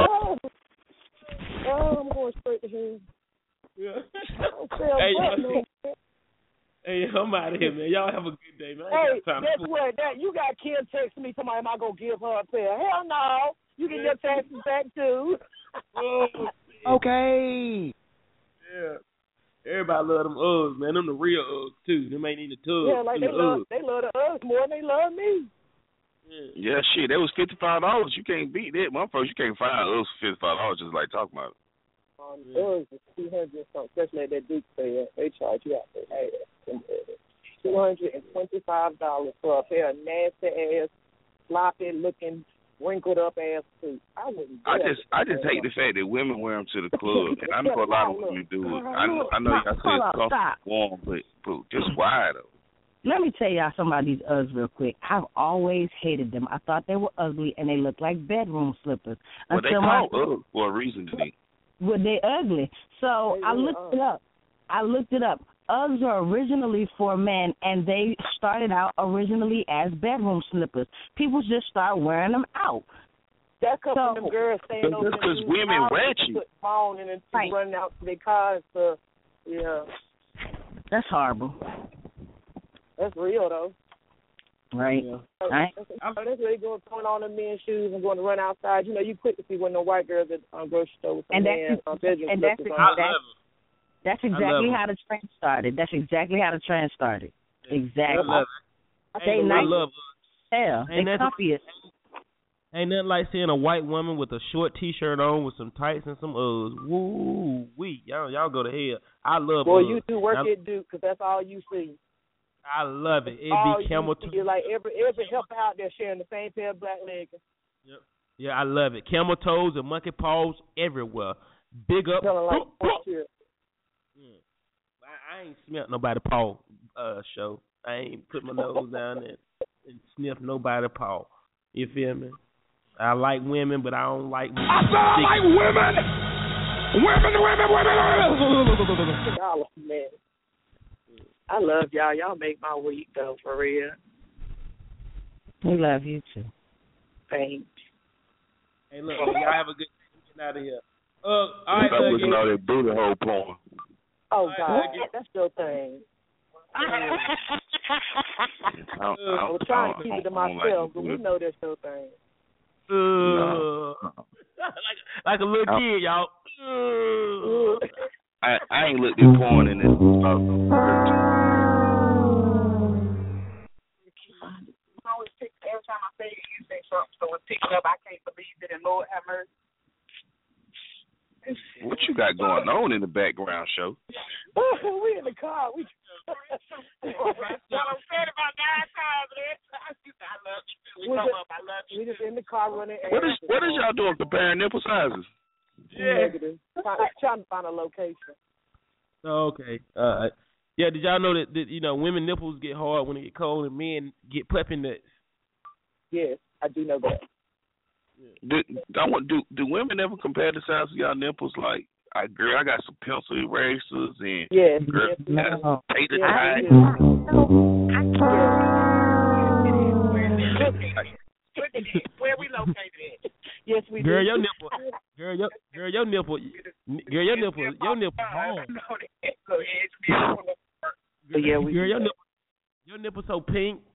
Speaker 29: Oh, oh, I'm going straight to him.
Speaker 6: Yeah.
Speaker 29: I don't sell
Speaker 6: Hey,
Speaker 29: nothing no.
Speaker 6: Hey, I'm out of here, man. Y'all have a good day, man. I
Speaker 29: Hey,
Speaker 6: got time
Speaker 29: guess
Speaker 6: to
Speaker 29: what? That you got Kim text me somebody am I gonna give her a pair? Hell no. You get your taxes back too.
Speaker 6: Oh,
Speaker 24: Okay.
Speaker 6: yeah. Everybody love them Uggs, man. Them the real Uggs too. Them ain't even the tugs.
Speaker 29: yeah, like they
Speaker 6: them the
Speaker 29: love
Speaker 6: Uggs.
Speaker 29: they love the us more than they love me.
Speaker 14: Yeah, shit, that was fifty five dollars. You can't beat that, motherfuckers. You can't find us for fifty five dollars just like talking about it.
Speaker 29: Um, Us is two hundred something, especially at that Duke fair. They charge you out there. Hey, two hundred and twenty five dollars for a pair of nasty ass, sloppy looking, wrinkled up ass suits. I wouldn't.
Speaker 14: I just I just hate the fact that women wear them to the club, and I know a lot of women do it. Uh-huh. I know I know y'all say it's
Speaker 7: on,
Speaker 14: warm, but but just why though?
Speaker 7: Let me tell y'all some of these Uggs real quick. I've always hated them. I thought they were ugly and they looked like bedroom slippers.
Speaker 14: Well, they
Speaker 7: Until my-
Speaker 14: call for a reason to me.
Speaker 7: Well, they ugly. So
Speaker 29: They
Speaker 7: I
Speaker 29: really
Speaker 7: looked it up. I looked it up. Uggs are originally for men, and they started out originally as bedroom slippers. People just start wearing them out.
Speaker 29: That comes
Speaker 7: So-
Speaker 29: them girls staying
Speaker 14: But
Speaker 29: over
Speaker 14: that's
Speaker 29: in
Speaker 14: 'cause
Speaker 29: the
Speaker 14: women
Speaker 29: house
Speaker 14: ratchet.
Speaker 29: Put phone and then
Speaker 7: Right.
Speaker 29: running out to their cars. So, yeah,
Speaker 7: That's horrible,
Speaker 29: that's real though.
Speaker 7: right? Right.
Speaker 29: That's, that's what they going throwing on them men's shoes and going to run outside. You know, you quick to see when the white girls at um, grocery store with some
Speaker 7: And
Speaker 29: man
Speaker 7: that's
Speaker 29: um, bedroom
Speaker 7: and that's
Speaker 29: slippers
Speaker 6: I love it.
Speaker 7: That's exactly how the trend started. That's exactly how the trend started.
Speaker 6: I
Speaker 7: Exactly.
Speaker 6: love it.
Speaker 7: They
Speaker 6: Ain't
Speaker 7: nice
Speaker 6: I love
Speaker 7: hell. They
Speaker 6: Ain't that
Speaker 7: comfy as
Speaker 6: Ain't nothing like seeing a white woman with a short T-shirt on with some tights and some Uggs. Woo wee, y'all y'all go to hell. I love
Speaker 29: Boy,
Speaker 6: Uggs.
Speaker 29: you do work
Speaker 6: I,
Speaker 29: at Duke because that's all you see.
Speaker 6: I love it. It
Speaker 29: all
Speaker 6: be camel toes.
Speaker 29: you
Speaker 6: toe.
Speaker 29: see, like every every helper out there sharing the same pair of black leggings. Yep.
Speaker 6: Yeah, I love it. Camel toes and monkey paws everywhere. Big up.
Speaker 29: Feeling like
Speaker 6: Boop, boop.
Speaker 29: Here.
Speaker 6: I, I ain't smelt nobody paw uh show. I ain't put my nose down and, and sniff nobody paw. You feel me? I like women, but I don't like. I
Speaker 17: said I like women. Women, women, women.
Speaker 29: Y'all, man. I love y'all. Y'all make my week though, for real.
Speaker 7: We love you too.
Speaker 29: Thanks.
Speaker 6: Hey, look, y'all have a good day. Get out of here. Uh, all right,
Speaker 14: Stop
Speaker 6: Uggy.
Speaker 14: looking at all that booty hole porn.
Speaker 29: Oh
Speaker 6: All
Speaker 29: God,
Speaker 6: right, Uggy.
Speaker 29: that's your thing.
Speaker 14: I don't, I
Speaker 29: I was trying to keep it to
Speaker 14: I don't like
Speaker 29: myself, but we know that's your thing.
Speaker 6: Uh,
Speaker 14: No.
Speaker 6: like, like a little kid, y'all. Uh.
Speaker 14: I I ain't looked at porn in this.
Speaker 29: always pick every time I say it, you say something, so it's picking up. I can't believe it, and Lord have mercy.
Speaker 14: What you got going on in the background, show?
Speaker 29: we in the car. We. what I'm saying about nine times, man. I love you. We, just, I love you. we just in the car running.
Speaker 14: What is what is y'all doing comparing nipple sizes? Yeah.
Speaker 29: Negative. Trying, trying to find a location.
Speaker 6: Oh, okay. Uh, yeah. Did y'all know that, that you know women nipples get hard when it get cold and men get puppy nuts?
Speaker 29: Yes, I do know that.
Speaker 14: Do, I want do do women ever compare the size of y'all nipples? Like, I girl, I got some pencil erasers and
Speaker 29: Yes.
Speaker 14: girl,
Speaker 29: yes,
Speaker 14: I got
Speaker 7: No.
Speaker 14: tater
Speaker 29: yes,
Speaker 14: tie.
Speaker 29: yes. Where we located at? Yes, we
Speaker 6: Girl,
Speaker 29: do.
Speaker 6: your nipple, girl, your girl, your nipple, girl, your nipple, your nipple hard.
Speaker 29: Yeah, we
Speaker 6: girl, your
Speaker 29: that.
Speaker 6: nipple, your nipple so pink.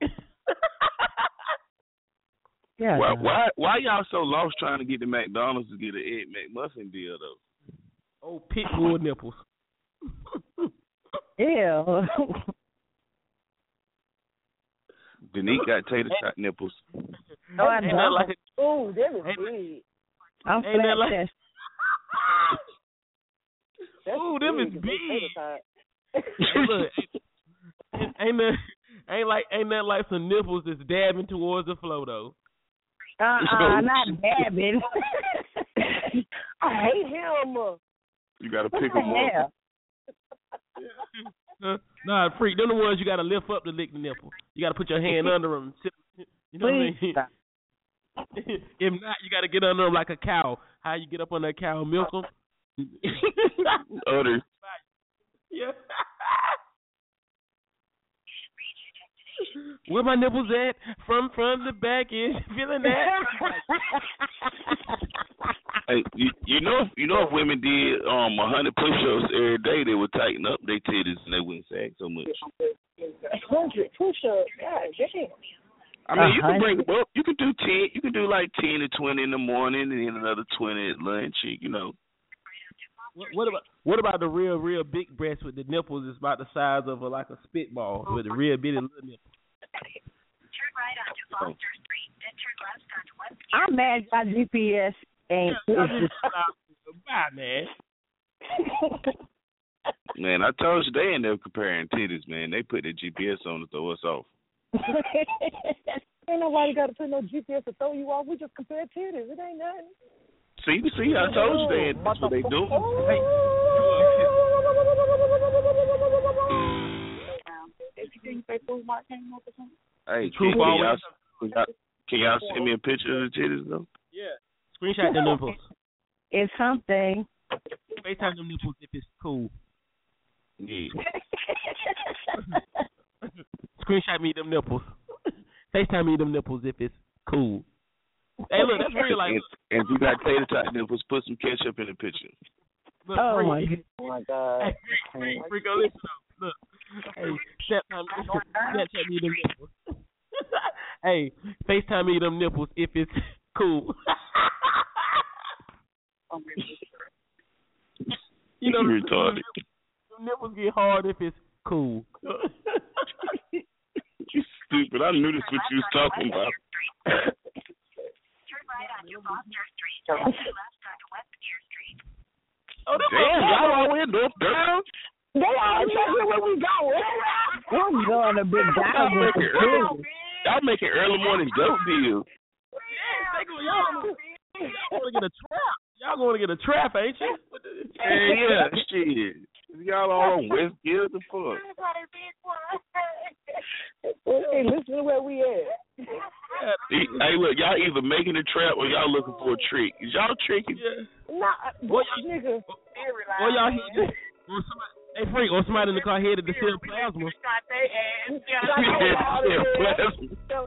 Speaker 7: Yeah.
Speaker 14: Why why why y'all so lost trying to get to McDonald's to get an egg McMuffin deal though?
Speaker 6: oh, pit bull nipples.
Speaker 7: Ew.
Speaker 14: Denise got tater tot nipples.
Speaker 7: No, I
Speaker 6: Ain't that
Speaker 7: don't.
Speaker 6: like
Speaker 29: Oh, that is
Speaker 6: Ain't-
Speaker 29: big.
Speaker 7: I'm
Speaker 6: ain't that
Speaker 7: flat
Speaker 6: like-
Speaker 7: chest.
Speaker 6: Ooh, them is
Speaker 29: big.
Speaker 6: big. Look, ain't, ain't that ain't like ain't that like some nipples that's dabbing towards the flow though.
Speaker 7: Uh-uh, not dabbing.
Speaker 29: I hate him.
Speaker 14: You gotta pick
Speaker 7: the
Speaker 14: them up.
Speaker 7: hell?
Speaker 6: Uh, nah, freak. Them the ones you gotta lift up to lick the nipple. You gotta put your hand under them. You know what I mean? if not, you gotta get under them like a cow. How you get up on that cow milk them?
Speaker 14: Other
Speaker 6: yeah. Where my nipples at? From from the back end. Feeling that?
Speaker 14: Hey, you, you know, you know, if women did um a hundred push-ups every day, they would tighten up their titties and they wouldn't sag so much.
Speaker 29: hundred push-ups. God damn.
Speaker 14: I mean, you can bring well, you can do ten, you can do like ten to twenty in the morning, and then another twenty at lunch. You know,
Speaker 6: What, what about what about the real real big breasts with the nipples is about the size of a, like a spitball with the real bitty little nipples?
Speaker 7: I'm mad my GPS ain't.
Speaker 6: Bye, man.
Speaker 14: man, I told you they ain't never comparing titties, man. They put the GPS on to throw us off.
Speaker 29: Ain't nobody got to put no GPS to throw you off. We just compare titties. It ain't nothing.
Speaker 14: See, see, I told you they ain't, that's what they do. Hey,
Speaker 6: True
Speaker 14: can, can, y'all, can, y'all, can y'all send me a picture of the titties though?
Speaker 6: Yeah. Screenshot the nipples.
Speaker 7: It's something.
Speaker 6: FaceTime them nipples if it's cool.
Speaker 14: Yeah.
Speaker 6: Screenshot me them nipples. FaceTime me them nipples if it's cool. Hey, look, that's real. Like,
Speaker 14: and, and if you got tater tot nipples, put some ketchup in the picture.
Speaker 6: look,
Speaker 7: Oh
Speaker 6: freak,
Speaker 7: my god.
Speaker 29: Oh my God.
Speaker 6: Hey, freak, freak, freak, listen up. Look, hey, FaceTime, Snapchat me them nipples. hey, FaceTime me them nipples if it's cool. you know,
Speaker 14: You retarded.
Speaker 6: Them nipples get hard if it's cool.
Speaker 14: You stupid. I knew this what you was talking about.
Speaker 6: Oh,
Speaker 14: Damn, y'all all in North Durham?
Speaker 29: They already know where we going.
Speaker 7: I'm going a bit down with the business.
Speaker 14: Y'all making early morning dope deals.
Speaker 6: y'all, y'all want to get a trap. Y'all going to get a trap, ain't you?
Speaker 14: Yeah, yeah, shit. Y'all all on West Gill the fuck.
Speaker 29: Hey, listen to where we at.
Speaker 14: Hey, look, y'all either making a trap or y'all looking for a trick. Is y'all tricking?
Speaker 29: Nah,
Speaker 6: Boy,
Speaker 29: nigga.
Speaker 6: Or y'all hit or somebody, hey freak, or somebody in the car headed to sell plasma.
Speaker 29: Tell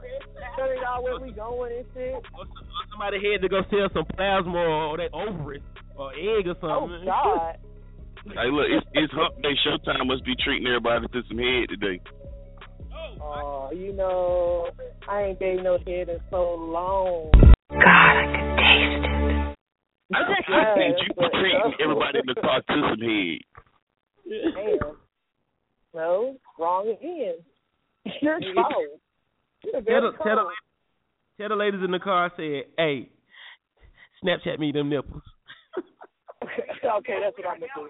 Speaker 29: me y'all where we going and shit.
Speaker 6: Or somebody headed to go sell some plasma or they ovary or egg or something. Oh.
Speaker 29: God.
Speaker 14: Hey, look, it's, it's Hump Day. Showtime must be treating everybody to some head today.
Speaker 29: Oh, you know, I ain't gave no head in so long.
Speaker 14: God, I can taste it. I, I think you treating everybody in the car to some head.
Speaker 29: Damn. No, wrong again. Your fault. You're
Speaker 6: Tell
Speaker 29: very
Speaker 6: tell, the,
Speaker 29: cold.
Speaker 6: tell the ladies in the car, I said, hey, Snapchat me them nipples.
Speaker 29: Okay, that's what I'm gonna do.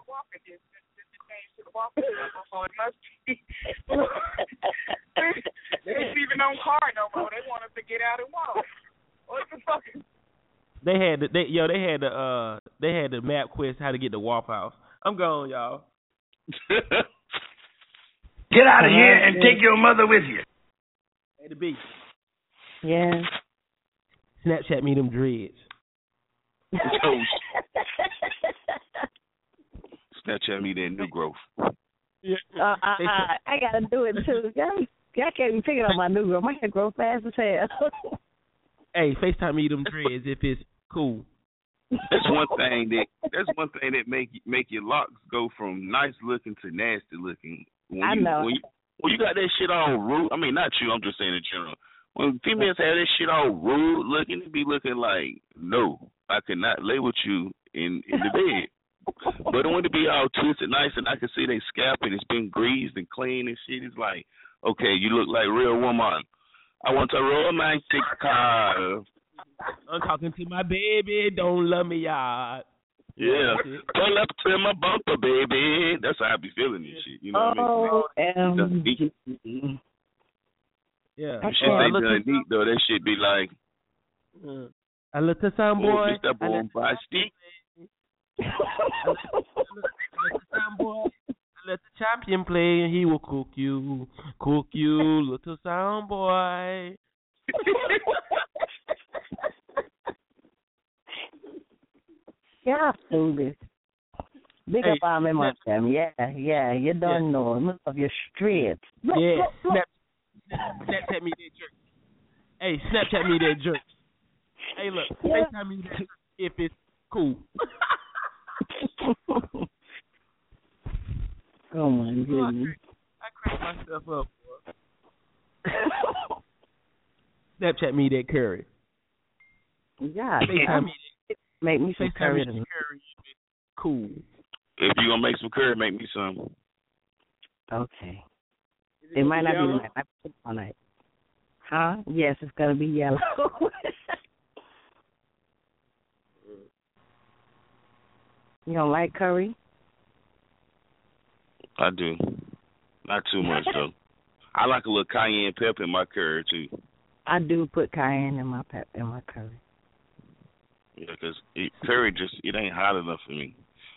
Speaker 30: They ain't even on car no more. They want us to get out and walk. What the fuck?
Speaker 6: They had the, they yo they had the uh they had the MapQuest how to get to Waffle House. I'm gone, y'all.
Speaker 17: Get out of here and take your mother with you.
Speaker 6: Hey, the beat.
Speaker 7: Yeah.
Speaker 6: Snapchat me them dreads.
Speaker 14: Snapchat me that new growth.
Speaker 6: Yeah.
Speaker 7: Uh, I, I, I gotta do it too. Y'all, y'all can't be picking on my new girl. My hair grow fast as hell.
Speaker 6: Hey, FaceTime me them dreads if it's cool.
Speaker 14: That's one thing that that's one thing that make make your locks go from nice looking to nasty looking. When
Speaker 7: I
Speaker 14: you,
Speaker 7: know.
Speaker 14: When you, when you got that shit all rude, I mean not you. I'm just saying in general. When females have that shit all rude looking, it be looking like no, I cannot lay with you in in the bed. But when it be all twisted nice and I can see they scalp and it's been greased and clean and shit, it's like okay, you look like real woman. I want a romantic car.
Speaker 6: I'm talking to my baby, don't love me, y'all.
Speaker 14: Yeah. Pull up to my bumper, baby. That's how I be feeling this shit. You know
Speaker 7: Oh,
Speaker 14: what I mean?
Speaker 7: um,
Speaker 14: That
Speaker 6: Yeah.
Speaker 14: shit ain't done neat though. That shit be like,
Speaker 6: Uh, I look to some
Speaker 14: oh,
Speaker 6: boy.
Speaker 14: Mr. Boombastic.
Speaker 6: Some boy. Let the champion play and he will cook you. Cook you, little sound boy.
Speaker 7: Y'all foolish. Big
Speaker 6: Hey,
Speaker 7: up on my
Speaker 6: Snap-
Speaker 7: fam. Yeah, yeah, you don't know. Look of your streets.
Speaker 6: Yeah. Snap, Snapchat me that jerk. Hey, Snapchat me that jerk. Hey, look, FaceTime me that jerk if it's cool.
Speaker 7: Oh my goodness.
Speaker 6: I crack myself up. Snapchat me that curry.
Speaker 7: Yeah,
Speaker 6: FaceTime
Speaker 7: damn.
Speaker 6: me
Speaker 7: make me some
Speaker 6: FaceTime
Speaker 7: curry.
Speaker 6: me curry cool.
Speaker 14: If you gonna make some curry, make me some.
Speaker 7: Okay. It might not be
Speaker 6: yellow?
Speaker 7: tonight. Might be all night. Huh? Yes, it's gonna be yellow. you don't like curry?
Speaker 14: I do. Not too much though. I like a little cayenne pepper in my curry too.
Speaker 7: I do put cayenne in my pep in my curry.
Speaker 14: Yeah, 'cause it, curry just it ain't hot enough for me.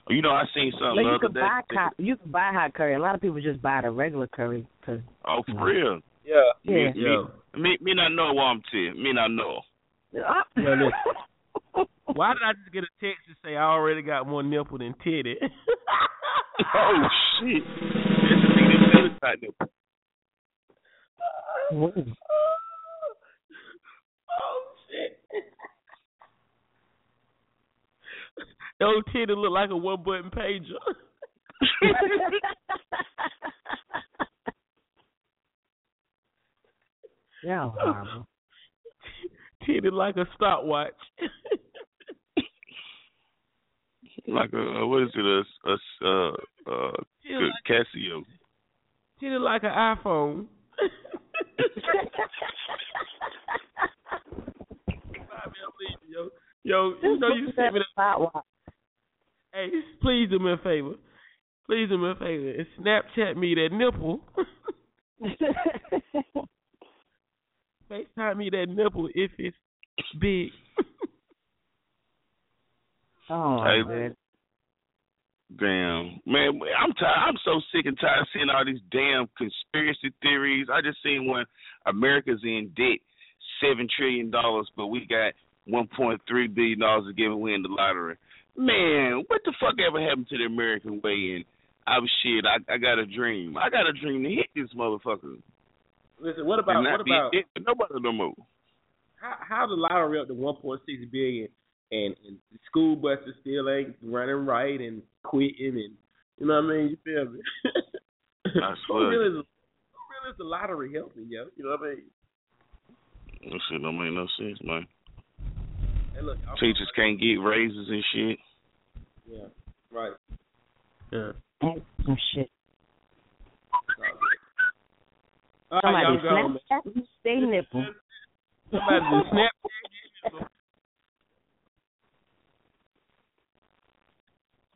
Speaker 14: You know, I seen something
Speaker 7: Like you
Speaker 14: other
Speaker 7: can buy hot, you can buy hot curry. A lot of people just buy the regular curry because
Speaker 14: Oh, for real?
Speaker 6: Yeah.
Speaker 14: Me,
Speaker 7: Yeah.
Speaker 14: me, me, me not know what I'm telling. Me not know.
Speaker 7: Ah.
Speaker 6: Yeah, listen. Why did I just get a text to say I already got more nipple than titty?
Speaker 14: oh shit! That's the thing that feels tight nipple.
Speaker 6: oh shit! Those titty look like a one button pager.
Speaker 7: Yeah, horrible.
Speaker 6: Titty like a stopwatch.
Speaker 14: Like a uh, what is it? A, a uh uh
Speaker 6: like-
Speaker 14: Casio.
Speaker 6: titty like an iPhone. Yo, yo, you know you sent me the Hey, please do me a favor. Please do me a favor and Snapchat me that nipple. FaceTime me that nipple if it's big.
Speaker 7: Oh,
Speaker 14: Hey,
Speaker 7: good.
Speaker 14: Damn, man, I'm tired. I'm so sick and tired of seeing all these damn conspiracy theories. I just seen one. America's in debt, seven trillion dollars, but we got one point three billion dollars to give away in the lottery. Man, what the fuck ever happened to the American way? And I was shit. I, I got a dream. I got a dream to hit this motherfucker.
Speaker 6: Listen, what about what
Speaker 14: not be
Speaker 6: about
Speaker 14: in to nobody no more.
Speaker 6: how how the lottery up to one point six billion and, and the school buses still ain't running right and quitting and you know what I mean? You feel me?
Speaker 14: I
Speaker 6: who
Speaker 14: swear.
Speaker 6: really is who really is the lottery helping, yo? You know what I mean?
Speaker 14: That shit don't make no sense, man.
Speaker 6: Hey look, I'm-
Speaker 14: Teachers can't get raises and shit.
Speaker 6: Yeah. Right. Yeah.
Speaker 7: Some shit. Somebody
Speaker 6: right,
Speaker 7: Snapchat you say nipple.
Speaker 6: Somebody Snapchat